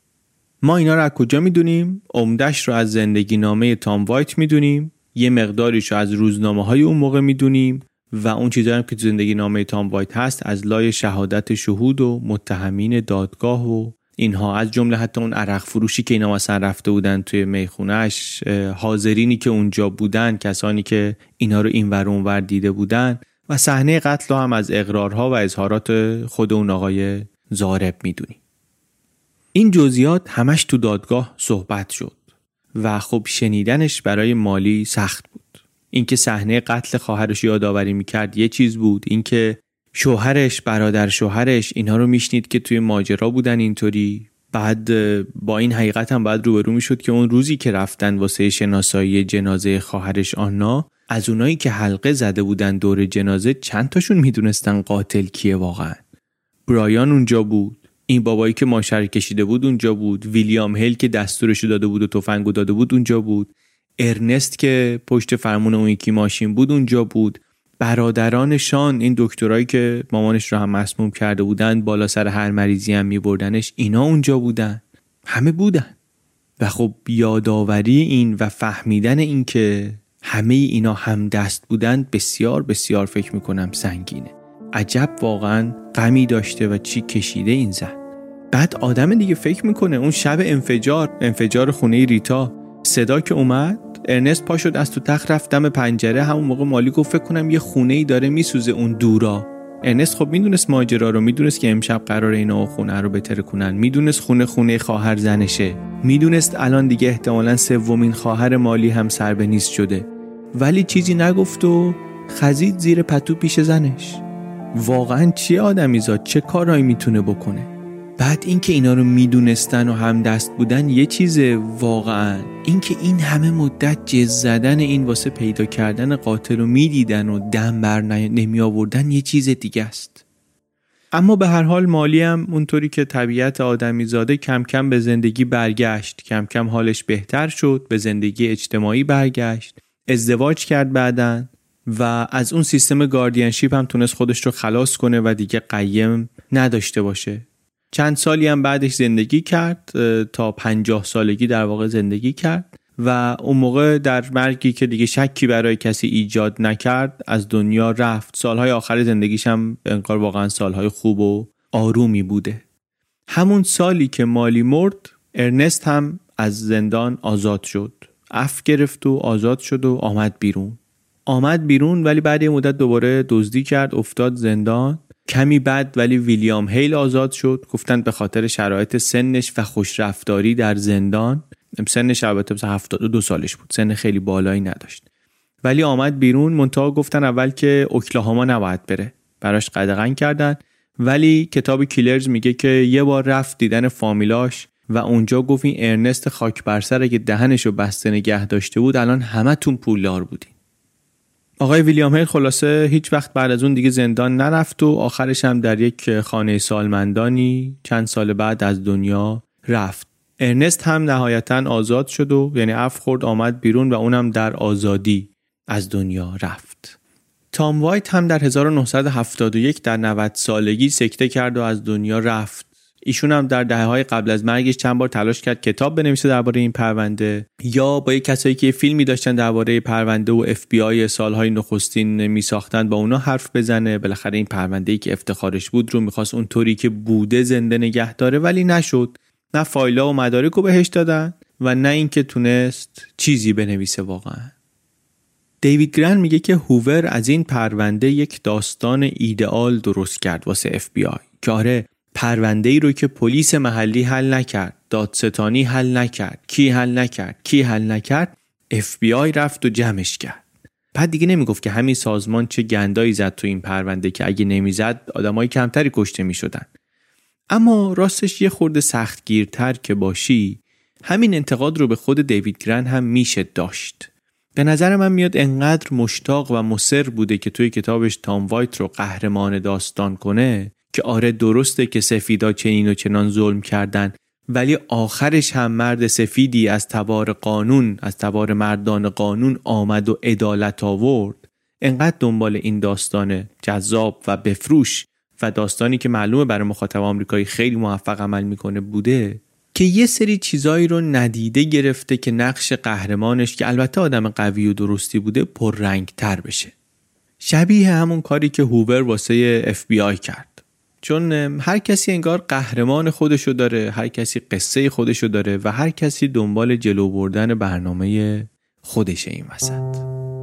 ما اینا رو از کجا می‌دونیم؟ عمدش رو از زندگی نامه تام وایت می‌دونیم. یه مقداریش رو از روزنامه های اون موقع می‌دونیم و اون چیزایی که تو زندگی نامه تام وایت هست از لای شهادت شهود و متهمین دادگاه و اینها از جمله حتی اون عرق فروشی که اینا مثلا رفته بودن توی میخونهش حاضرینی که اونجا بودن کسانی که اینا رو این ور اونور دیده بودن و صحنه قتل هم از اقرارها و اظهارات خود اون آقای زارب می‌دونی. این جزئیات همش تو دادگاه صحبت شد و خب شنیدنش برای مالی سخت بود. اینکه صحنه قتل خواهرش یادآوری می‌کرد یه چیز بود اینکه شوهرش برادر شوهرش اینها رو میشنید که توی ماجرا بودن اینطوری. بعد با این حقیقت هم باید روبرو می‌شد که اون روزی که رفتن واسه شناسایی جنازه خواهرش آنا از اونایی که حلقه زده بودن دور جنازه چند تاشون می‌دونستن قاتل کیه واقعا. برایان اونجا بود. این بابایی که ماشر کشیده بود اونجا بود. ویلیام هیل که دستورش داده بود و تفنگو داده بود اونجا بود. ارنست که پشت فرمون اون یکی ماشین بود اونجا بود. برادرانشان این دکترایی که مامانش رو هم مسموم کرده بودن بالا سر هر مریضی هم می بردنش اینا اونجا بودن. همه بودن. و خب یادآوری این و فهمیدن این که همه اینا هم دست بودن بسیار بسیار فکر می‌کنم سنگینه. عجب واقعا غمی داشته و چی کشیده این زن. بعد آدم دیگه فکر می‌کنه اون شب انفجار انفجار خونه ریتا صدا که اومد؟ ارنست پا شد از تو تخت رفت دم پنجره. همون موقع مالی گفت فکر کنم یه خونه ای داره میسوزه اون دورا. ارنست خب می‌دونست ماجرا رو می‌دونست که امشب قرار اینا خونه رو بتره کنن می‌دونست خونه خونه خواهر زنشه. می‌دونست الان دیگه احتمالا سومین خواهر مالی هم سر به نیست شده. ولی چیزی نگفت و خزید زیر پتو پیش زنش. واقعا چی آدمی زاد؟ چه کارهایی می‌تونه بکنه؟ بعد اینکه اینا رو می‌دونستن و هم دست بودن یه چیزه واقعا اینکه این همه مدت جز زدن این واسه پیدا کردن قاتل رو می‌دیدن و دم بر نمی آوردن یه چیز دیگه است. اما به هر حال مالی هم اونطوری که طبیعت آدمی زاده کم کم به زندگی برگشت. کم کم حالش بهتر شد به زندگی اجتماعی برگشت. ازدواج کرد بعدن و از اون سیستم گاردینشیپ هم تونست خودش رو خلاص کنه و دیگه قیم نداشته باشه. چند سالی هم بعدش زندگی کرد تا پنجاه سالگی در واقع زندگی کرد و اون موقع در مرگی که دیگه شکی برای کسی ایجاد نکرد از دنیا رفت. سالهای آخر زندگیش هم انگار واقعا سالهای خوب و آرومی بوده. همون سالی که مالی مرد ارنست هم از زندان آزاد شد. اف گرفت و آزاد شد و آمد بیرون. آمد بیرون ولی بعد یه مدت دوباره دزدی کرد افتاد زندان. کمی بعد ولی ویلیام هیل آزاد شد. گفتند به خاطر شرایط سنش و خوشرفتاری در زندان سنش البته مثلا 72 سالش بود. سن خیلی بالایی نداشت. ولی آمد بیرون. منتها گفتن اول که اوکلاهاما نباید بره. براش قدغن کردن. ولی کتاب کیلرز میگه که یه بار رفت دیدن فامیلاش و اونجا گفت این ارنست خاک بر سر اگه دهنش رو بسته نگه داشته بود الان همتون پولدار بودین. آقای ویلیام هیل خلاصه هیچ وقت بعد از اون دیگه زندان نرفت و آخرش هم در یک خانه سالمندانی چند سال بعد از دنیا رفت. ارنست هم نهایتا آزاد شد و یعنی عفو خورد آمد بیرون و اونم در آزادی از دنیا رفت. تام وایت هم در 1971 در 90 سالگی سکته کرد و از دنیا رفت. ایشون هم در دهه های قبل از مرگش چند بار تلاش کرد کتاب بنویسه درباره این پرونده یا با یک کسایی که فیلمی داشتن درباره پرونده و اف بی آی سالهای نخستین می ساختن با اونا حرف بزنه. بالاخره این پرونده ای که افتخارش بود رو می‌خواست اونطوری که بوده زنده نگه داره ولی نشد. نه فایلا و مدارک رو بهش دادن و نه اینکه تونست چیزی بنویسه واقعا. دیوید گرن میگه که هوور از این پرونده یک داستان ایدئال درست کرد واسه اف بی آی که آره پرونده ای رو که پلیس محلی حل نکرد دادستانی حل نکرد کی حل نکرد کی حل نکرد اف بی آی رفت و جمعش کرد. بعد دیگه نمی‌گفت که همین سازمان چه گندایی زد تو این پرونده که اگه نمی‌زد آدمای کمتری کشته می‌شدن. اما راستش یه خورده سختگیرتر که باشی همین انتقاد رو به خود دیوید گرن هم میشه داشت. به نظر من میاد انقدر مشتاق و مصر بوده که توی کتابش تام وایت رو قهرمان داستان کنه که آره درسته که سفیدا چنین و چنان ظلم کردن ولی آخرش هم مرد سفیدی از تبار قانون از تبار مردان قانون آمد و عدالت آورد. انقدر دنبال این داستان جذاب و بفروش و داستانی که معلومه برای مخاطب آمریکایی خیلی موفق عمل می‌کنه بوده که یه سری چیزایی رو ندیده گرفته که نقش قهرمانش که البته آدم قوی و درستی بوده پررنگ تر بشه. شبیه همون کاری که هوور واسه اف بی آی کرد. چون هر کسی انگار قهرمان خودشو داره هر کسی قصه خودشو داره و هر کسی دنبال جلو بردن برنامه خودشه این وسط.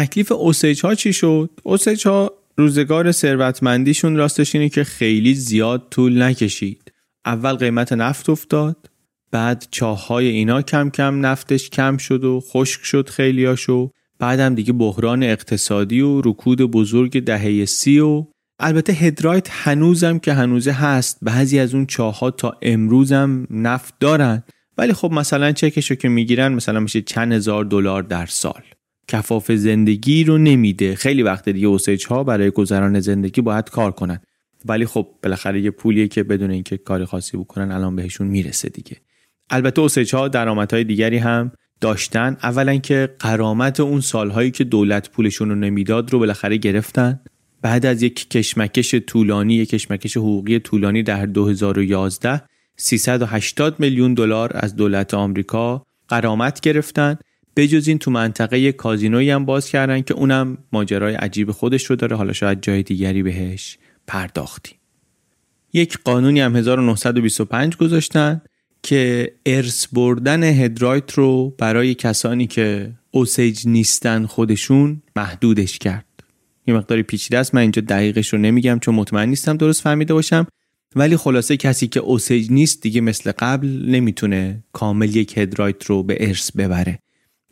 تکلیف اوسیج ها چی شد؟ اوسیج ها روزگار ثروتمندیشون راستش اینه که خیلی زیاد طول نکشید. اول قیمت نفت افتاد بعد چاهای اینا کم کم نفتش کم شد و خشک شد خیلیاشو بعدم دیگه بحران اقتصادی و رکود بزرگ دهه سی و البته هدرایت هنوزم که هنوزه هست بعضی از اون چاها تا امروزم نفت دارن ولی خب مثلا چکشو که می‌گیرن مثلا میشه چند هزار دلار در سال کفاف زندگی رو نمیده. خیلی وقت دیگه اوسیج ها برای گذران زندگی باید کار کنن. ولی خب بالاخره یه پولیه که بدون اینکه کاری خاصی بکنن الان بهشون می‌رسه دیگه. البته اوسیج ها درآمدهای دیگری هم داشتن. اولا که قرامت اون سالهایی که دولت پولشون رو نمی‌داد رو بالاخره گرفتن. بعد از یک کشمکش طولانی یک کشمکش حقوقی طولانی در 2011 380 میلیون دلار از دولت آمریکا قرامت گرفتن. بجز این تو منطقه کازینویی هم باز کردن که اونم ماجرای عجیب خودش رو داره. حالا شاید جای دیگری بهش پرداختیم یک قانونی هم 1925 گذاشتن که ارث بردن هدرایت رو برای کسانی که اوسیج نیستن خودشون محدودش کرد. یه مقداری پیچیده است. من اینجا دقیقش رو نمیگم چون مطمئن نیستم درست فهمیده باشم. ولی خلاصه کسی که اوسیج نیست دیگه مثل قبل نمی‌تونه کامل یک هدرایت رو به ارث ببره.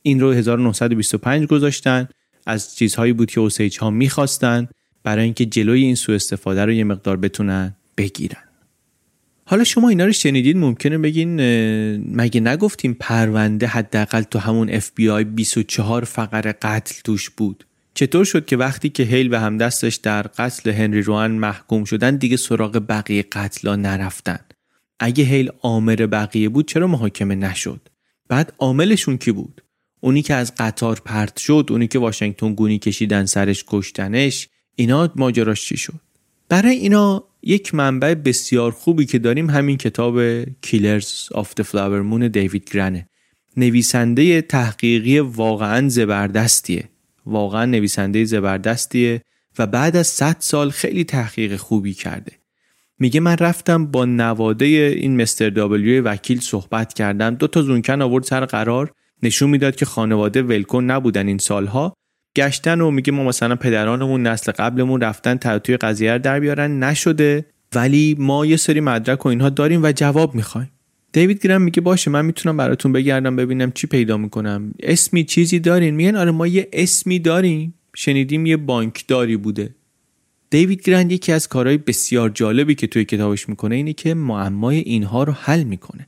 این رو 1925 گذاشتن. از چیزهایی بود که اوسیج ها می‌خواستن برای اینکه جلوی این سوء استفاده رو یه مقدار بتونن بگیرن. حالا شما اینا رو شنیدید ممکنه بگین مگه نگفتیم پرونده حداقل تو همون اف بی آی 24 فقر قتل توش بود؟ چطور شد که وقتی که هیل و همدستش در قتل هنری روان محکوم شدن دیگه سراغ بقیه قتلا نرفتن؟ اگه هیل آمر بقیه بود چرا محاکمه نشد؟ بعد عاملشون کی بود؟ اونی که از قطار پرت شد اونی که واشنگتن گونی کشیدن سرش کشتنش اینا ماجراش چی شد؟ برای اینا یک منبع بسیار خوبی که داریم همین کتاب Killers of the Flower Moon دیوید گرنه نویسنده تحقیقی واقعا زبردستیه. واقعا نویسنده زبردستیه و بعد از 100 سال خیلی تحقیق خوبی کرده. میگه من رفتم با نواده این Mister W وکیل صحبت کردم. دو تا زونکن آورد سر قرار. نشون می‌داد که خانواده ولکن نبودن این سالها. گشتن و میگه ما مثلا پدرانمون نسل قبلمون رفتن توی قضیه رو در بیارن نشده. ولی ما یه سری مدرک و اینها داریم و جواب می‌خوایم. دیوید گرم میگه باشه من می‌تونم براتون بگردم ببینم چی پیدا می‌کنم. اسمی چیزی دارین؟ میگن آره ما یه اسمی داریم. شنیدیم یه بانکداری بوده. دیوید گرند یکی از کارهای بسیار جالبی که توی کتابش می‌کنه اینه که معمای اینها رو حل می‌کنه.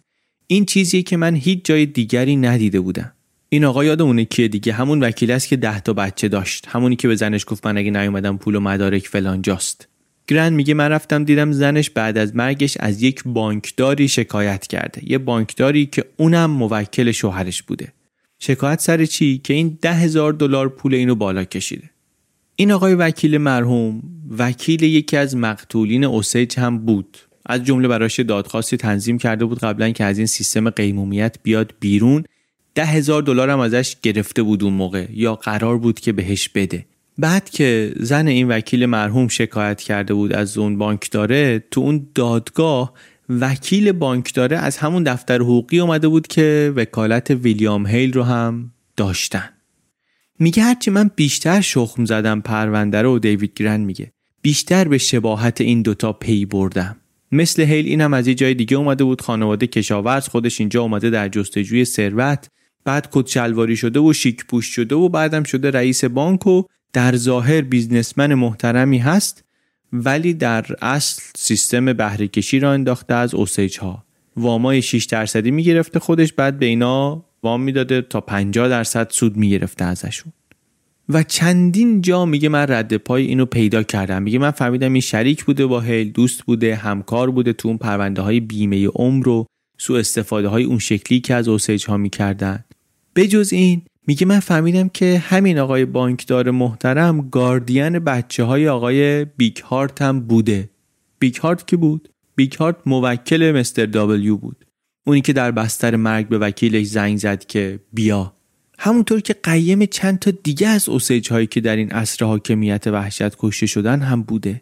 این چیزیه که من هیچ جای دیگری ندیده بودم. این آقا یادمونه کیه دیگه؟ همون وکیل است که ده تا بچه داشت. همونی که به زنش گفت من اگه نیومدم پول و مدارک فلان جاست. گرند میگه من رفتم دیدم زنش بعد از مرگش از یک بانکداری شکایت کرده. یه بانکداری که اونم موکل شوهرش بوده. شکایت سر چی؟ که این ده هزار دلار پول اینو بالا کشیده. این آقای وکیل مرحوم وکیل یکی از مقتولین اوسیج هم بود. از جمله براش دادخواستی تنظیم کرده بود قبلا که از این سیستم قیمومیت بیاد بیرون. ده هزار دلار هم ازش گرفته بود اون موقع یا قرار بود که بهش بده. بعد که زن این وکیل مرحوم شکایت کرده بود از اون بانک داره تو اون دادگاه وکیل بانک داره از همون دفتر حقوقی اومده بود که وکالت ویلیام هیل رو هم داشتن. میگه هرچی من بیشتر شخم زدم پرونده رو دیوید گرن میگه بیشتر به شباهت این دوتا پی بردم. مثل هیل این هم از یه جای دیگه اومده بود خانواده کشاورز خودش اینجا اومده در جستجوی ثروت بعد کت شلواری شده و شیک پوش شده و بعدم شده رئیس بانک و در ظاهر بیزنسمن محترمی هست ولی در اصل سیستم بهره کشی را انداخته از اوسیج ها وامای 6 درصدی می‌گرفته خودش بعد به اینا وام می‌داده تا 50 درصد سود می‌گرفته ازشون. و چندین جا میگه من رد پای اینو پیدا کردم. میگه من فهمیدم این شریک بوده با هیل دوست بوده همکار بوده تو اون پرونده های بیمه عمر و سو استفاده های اون شکلی که از اوسیج ها می‌کردن. بجز این میگه من فهمیدم که همین آقای بانکدار محترم گاردین بچه های آقای بیگ هارت هم بوده. بیگ هارت کی بود؟ بیگ هارت موکل Mister W بود. اونی که در بستر مرگ به وکیلش زنگ زد که بیا. همونطور که قیم چند تا دیگه از اوسیج هایی که در این عصر حاکمیت وحشت کشته شدن هم بوده.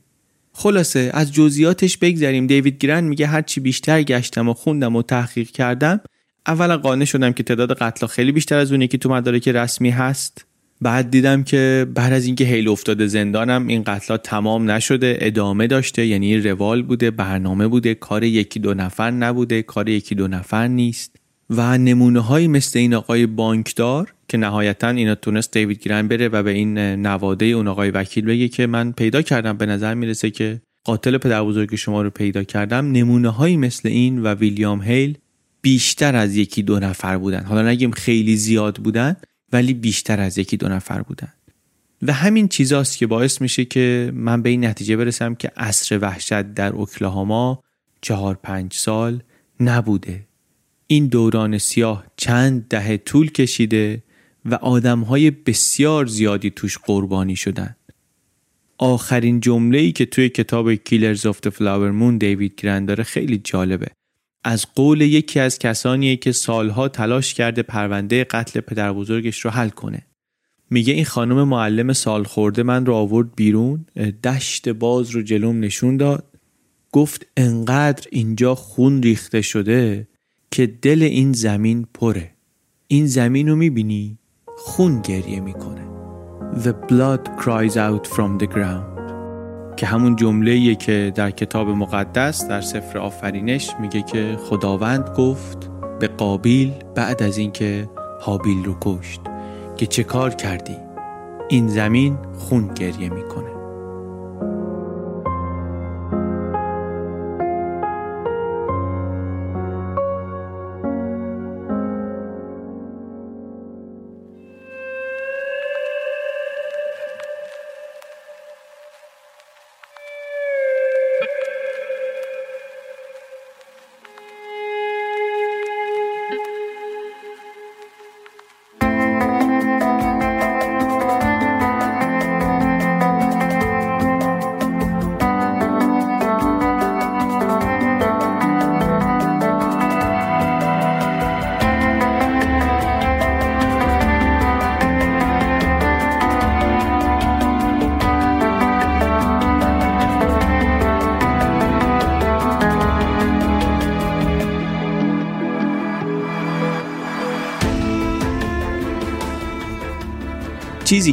خلاصه از جزئیاتش بگذریم. دیوید گرن میگه هرچی بیشتر گشتم و خوندم و تحقیق کردم اولا قانع شدم که تعداد قتل خیلی بیشتر از اونی که تو مدارک رسمی هست. بعد دیدم که بعد از اینکه هیل افتاده زندانم این قتلا تمام نشده ادامه داشته. یعنی روال بوده برنامه بوده کار یکی دو نفر نبوده کار یکی دو نفر نیست. و نمونه های مثل این آقای بانکدار که نهایتا اینا تونست دیوید گیرن بره و به این نواده اون آقای وکیل بگه که من پیدا کردم به نظر می‌رسه که قاتل پدر بزرگ شما رو پیدا کردم. نمونه هایی مثل این و ویلیام هیل بیشتر از یکی دو نفر بودن. حالا نگیم خیلی زیاد بودن ولی بیشتر از یکی دو نفر بودن. و همین چیزاست که باعث میشه که من به این نتیجه برسم که عصر وحشت در اوکلاهاما چهار پنج سال نبوده. این دوران سیاه چند دهه طول کشیده و آدمهای بسیار زیادی توش قربانی شدن آخرین جمله ای که توی کتاب Killers of the Flower Moon دیوید گرن داره خیلی جالبه. از قول یکی از کسانیه که سالها تلاش کرده پرونده قتل پدر بزرگش رو حل کنه. میگه این خانم معلم سال خورده من رو آورد بیرون دشت باز رو جلوم نشون داد گفت انقدر اینجا خون ریخته شده که دل این زمین پره. این زمین رو می‌بینی؟ خون گریه می‌کنه. The blood cries out from the ground. که همون جمله که در کتاب مقدس در سفر آفرینش میگه که خداوند گفت به قابیل بعد از اینکه حابیل رو کشت که چه کار کردی؟ این زمین خون گریه می‌کنه.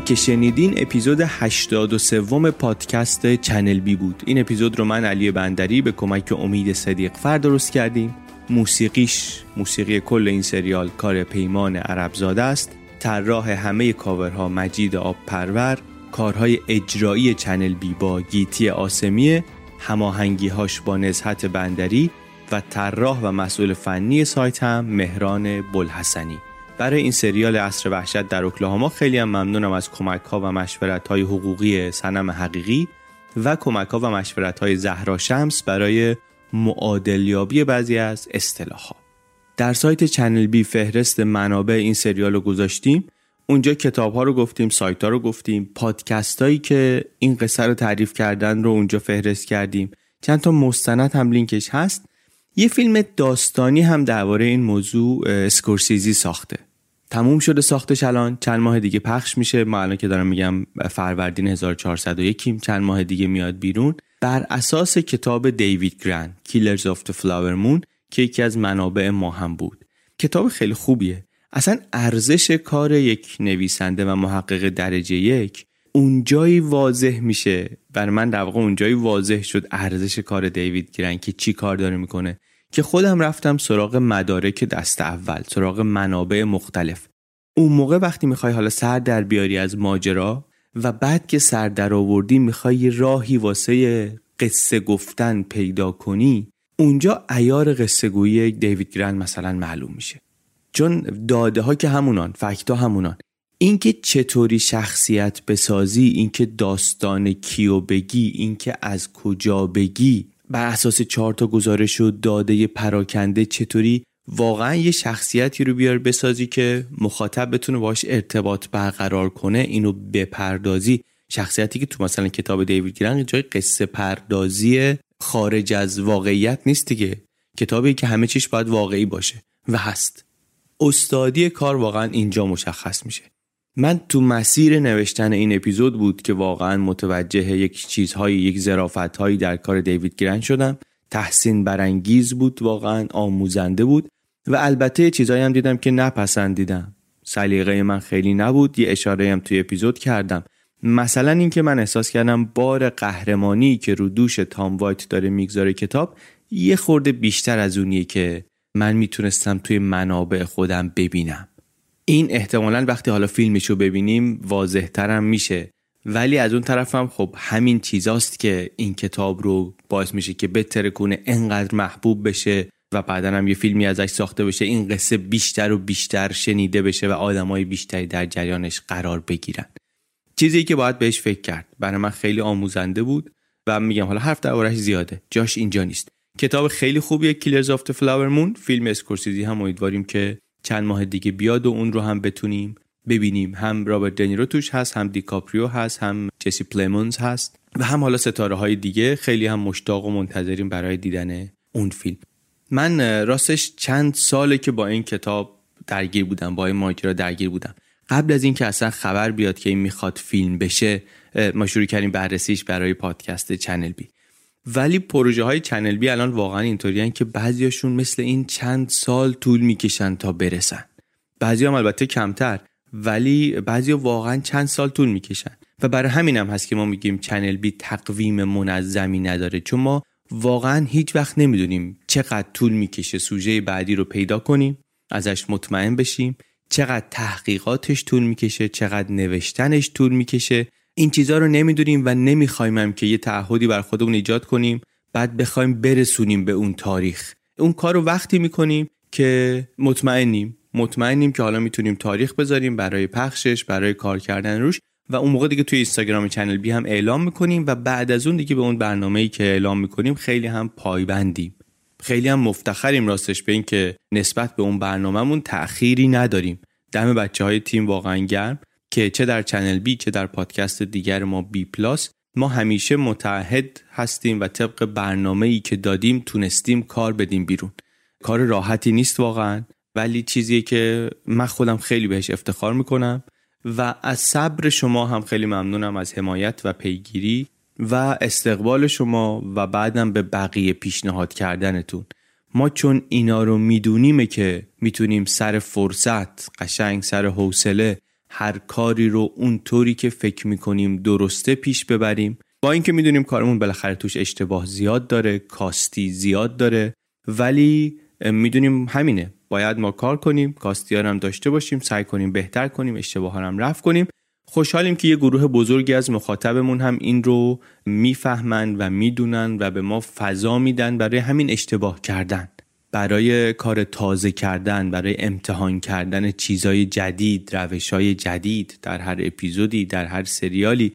که شنیدین اپیزود 83 پادکست چنل بی بود. این اپیزود رو من علی بندری به کمک امید صدیق فر درست کردیم. موسیقیش موسیقی کل این سریال کار پیمان عربزاده است. طراح همه کاورها مجید آب پرور کارهای اجرایی چنل بی با گیتی آسمیه. هماهنگی هاش با نزهت بندری. و طراح و مسئول فنی سایت هم مهران بلحسنی. برای این سریال عصر وحشت در اوکلاهاما خیلی هم ممنونم از کمک ها و مشورت های حقوقی سنم حقیقی و کمک ها و مشورت های زهرا شمس برای معادلیابی بعضی از اصطلاحات. در سایت چنل بی فهرست منابع این سریال رو گذاشتیم. اونجا کتاب ها رو گفتیم سایت ها رو گفتیم. پادکست هایی که این قصه رو تعریف کردن رو اونجا فهرست کردیم. چند تا مستند هم لینکش هست. یه فیلم داستانی هم درباره این موضوع اسکورسیزی ساخته. تموم شده ساختش الان. چند ماه دیگه پخش میشه. ما الان که دارم میگم فروردین 1401 چند ماه دیگه میاد بیرون. بر اساس کتاب دیوید گرن Killers of the Flower Moon که یکی از منابع ما هم بود. کتاب خیلی خوبیه. اصلا ارزش کار یک نویسنده و محقق درجه یک اونجایی واضح میشه. بر من در واقع اونجایی واضح شد ارزش کار دیوید گرن که چی کار داره می‌کنه. که خودم رفتم سراغ مدارک دست اول سراغ منابع مختلف. اون موقع وقتی می‌خوای حالا سر در بیاری از ماجرا و بعد که سر در آوردی می‌خوای راهی واسه قصه گفتن پیدا کنی اونجا ایار قصه گویی دیوید گرن مثلا معلوم میشه. چون داده ها که همونان فکت ها همونان. اینکه چطوری شخصیت بسازی اینکه داستان کیو بگی اینکه از کجا بگی بر اساس چهار تا گزارش و داده پراکنده چطوری واقعا یه شخصیتی رو بیار بسازی که مخاطب بتونه باش ارتباط برقرار کنه اینو بپردازی. شخصیتی که تو مثلا کتاب دیوید گرنگ جای قصه پردازی خارج از واقعیت نیست دیگه. کتابی که همه چیش باید واقعی باشه و هست. استادی کار واقعا اینجا مشخص میشه. من تو مسیر نوشتن این اپیزود بود که واقعا متوجه یک چیزهایی یک ظرافتهایی در کار دیوید گرن شدم. تحسین برانگیز بود واقعا آموزنده بود و البته چیزهایی هم دیدم که نپسندیدم. سلیقه من خیلی نبود یه اشاره هم توی اپیزود کردم. مثلا اینکه من احساس کردم بار قهرمانی که رو دوش تام وایت داره می‌گذاره کتاب یه خورده بیشتر از اونیه که من می‌تونستم توی منابع خودم ببینم. این احتمالا وقتی حالا فیلمشو ببینیم واضح میشه. ولی از اون طرف هم خب همین چیزاست که این کتاب رو باعث میشه که بهتر کنه انقدر محبوب بشه و بعدا هم یه فیلمی ازش ساخته بشه. این قصه بیشتر و بیشتر شنیده بشه و آدمای بیشتری در جریانش قرار بگیرن. چیزی که باید بهش فکر کرد. برای من خیلی آموزنده بود و میگم حالا حرف دربارش زیاده. جاش اینجا نیست. کتاب خیلی خوبیه Killers of Flower Moon فیلم اسکورسیزی هم امیدواریم که چند ماه دیگه بیاد و اون رو هم بتونیم ببینیم. هم رابرت دنیرو توش هست هم دیکاپریو هست هم جسی پلیمونز هست و هم حالا ستاره های دیگه خیلی هم مشتاق و منتظریم برای دیدن اون فیلم. من راستش چند ساله که با این کتاب درگیر بودم با این ماجرا درگیر بودم. قبل از اینکه اصلا خبر بیاد که این می‌خواد فیلم بشه ما شروع کردیم بررسیش برای پادکست چنل بی. ولی پروژه های چنل بی الان واقعا اینطوریان که بعضیاشون مثل این چند سال طول می‌کشن تا برسن. بعضی هم البته کمتر ولی بعضی واقعا چند سال طول می‌کشن. و برای همین هم هست که ما میگیم چنل بی تقویم منظمی نداره چون ما واقعا هیچ وقت نمی‌دونیم چقدر طول می‌کشه سوژه بعدی رو پیدا کنیم ازش مطمئن بشیم چقدر تحقیقاتش طول می‌کشه چقدر نوشتنش طول می‌کشه. این چیزها رو نمی‌دونیم و نمی‌خوایم هم که یه تعهدی بر خودمون ایجاد کنیم بعد بخوایم برسونیم به اون تاریخ. اون کار رو وقتی می‌کنیم که مطمئنیم مطمئنیم که حالا می‌تونیم تاریخ بذاریم برای پخشش برای کار کردن روش و اون موقع دیگه توی اینستاگرام چنل بی هم اعلام می‌کنیم و بعد از اون دیگه به اون برنامه ای که اعلام می‌کنیم خیلی هم پایبندیم. خیلی هم مفتخریم راستش به این که نسبت به اون برنامهمون تأخیری نداریم. دم بچه های تیم واقعا گرم. که چه در چنل بی چه در پادکست دیگر ما بی پلاس ما همیشه متحد هستیم و طبق برنامه ای که دادیم تونستیم کار بدیم بیرون. کار راحتی نیست واقعا ولی چیزیه که من خودم خیلی بهش افتخار می‌کنم و از صبر شما هم خیلی ممنونم از حمایت و پیگیری و استقبال شما و بعدم به بقیه پیشنهاد کردنتون. ما چون اینا رو می‌دونیم که می‌تونیم سر فرصت قشنگ سر حوصله هر کاری رو اونطوری که فکر می‌کنیم درسته پیش ببریم. با اینکه می‌دونیم کارمون بالاخره توش اشتباه زیاد داره کاستی زیاد داره ولی می‌دونیم همینه. باید ما کار کنیم کاستی هم داشته باشیم سعی کنیم بهتر کنیم اشتباه هم رفت کنیم. خوشحالیم که یه گروه بزرگی از مخاطبمون هم این رو می‌فهمند و می‌دونن و به ما فضا میدن برای همین اشتباه کردن. برای کار تازه کردن برای امتحان کردن چیزای جدید روشای جدید در هر اپیزودی در هر سریالی.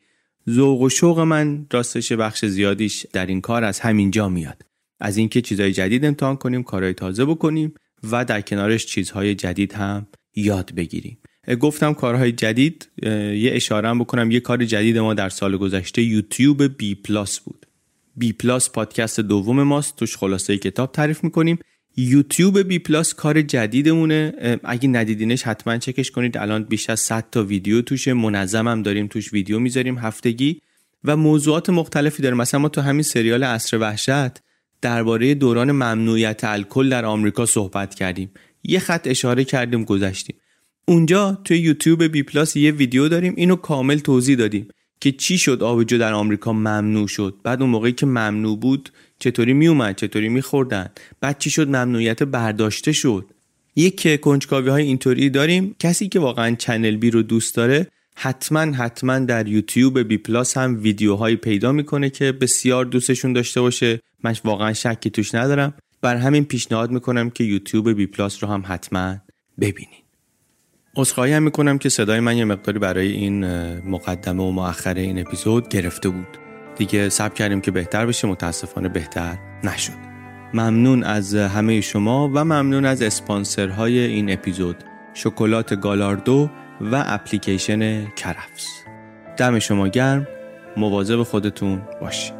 ذوق و شوق من راستش بخش زیادیش در این کار از همینجا میاد. از اینکه چیزهای جدید امتحان کنیم کارهای تازه بکنیم و در کنارش چیزهای جدید هم یاد بگیریم. گفتم کارهای جدید یه اشاره بکنم. یه کار جدید ما در سال گذشته یوتیوب بی پلاس بود. بی پلاس پادکست دوم ماست. توش خلاصه کتاب تعریف می‌کنیم. یوتیوب بی پلاس کار جدیدمونه. اگه ندیدینش حتما چکش کنید. الان بیش از 100 تا ویدیو توشه. منظم هم داریم توش ویدیو می‌ذاریم هفتگی. و موضوعات مختلفی داره مثلا ما تو همین سریال عصر وحشت درباره دوران ممنوعیت الکل در آمریکا صحبت کردیم. یه خط اشاره کردیم گذشتیم. اونجا توی یوتیوب بی پلاس یه ویدیو داریم. اینو کامل توضیح دادیم. که چی شد آبجو در آمریکا ممنوع شد؟ بعد اون موقعی که ممنوع بود چطوری میومد چطوری میخوردن بعد چی شد؟ ممنوعیت برداشته شد. یک کنجکاوی های اینطوری داریم. کسی که واقعا چنل بی رو دوست داره حتما حتما در یوتیوب بی پلاس هم ویدیوهایی پیدا می‌کنه که بسیار دوستشون داشته باشه. من واقعا شکی توش ندارم. بر همین پیشنهاد می‌کنم که یوتیوب بی پلاس رو هم حتما ببینید. عذرخواهی هم می‌کنم که صدای من یه مقداری برای این مقدمه و مؤخر این اپیزود گرفته بود. دیگه سب کردیم که بهتر بشه متاسفانه بهتر نشد. ممنون از همه شما و ممنون از اسپانسرهای این اپیزود شکلات گالاردو و اپلیکیشن کرفس دم شما گرم مواظب خودتون باشید.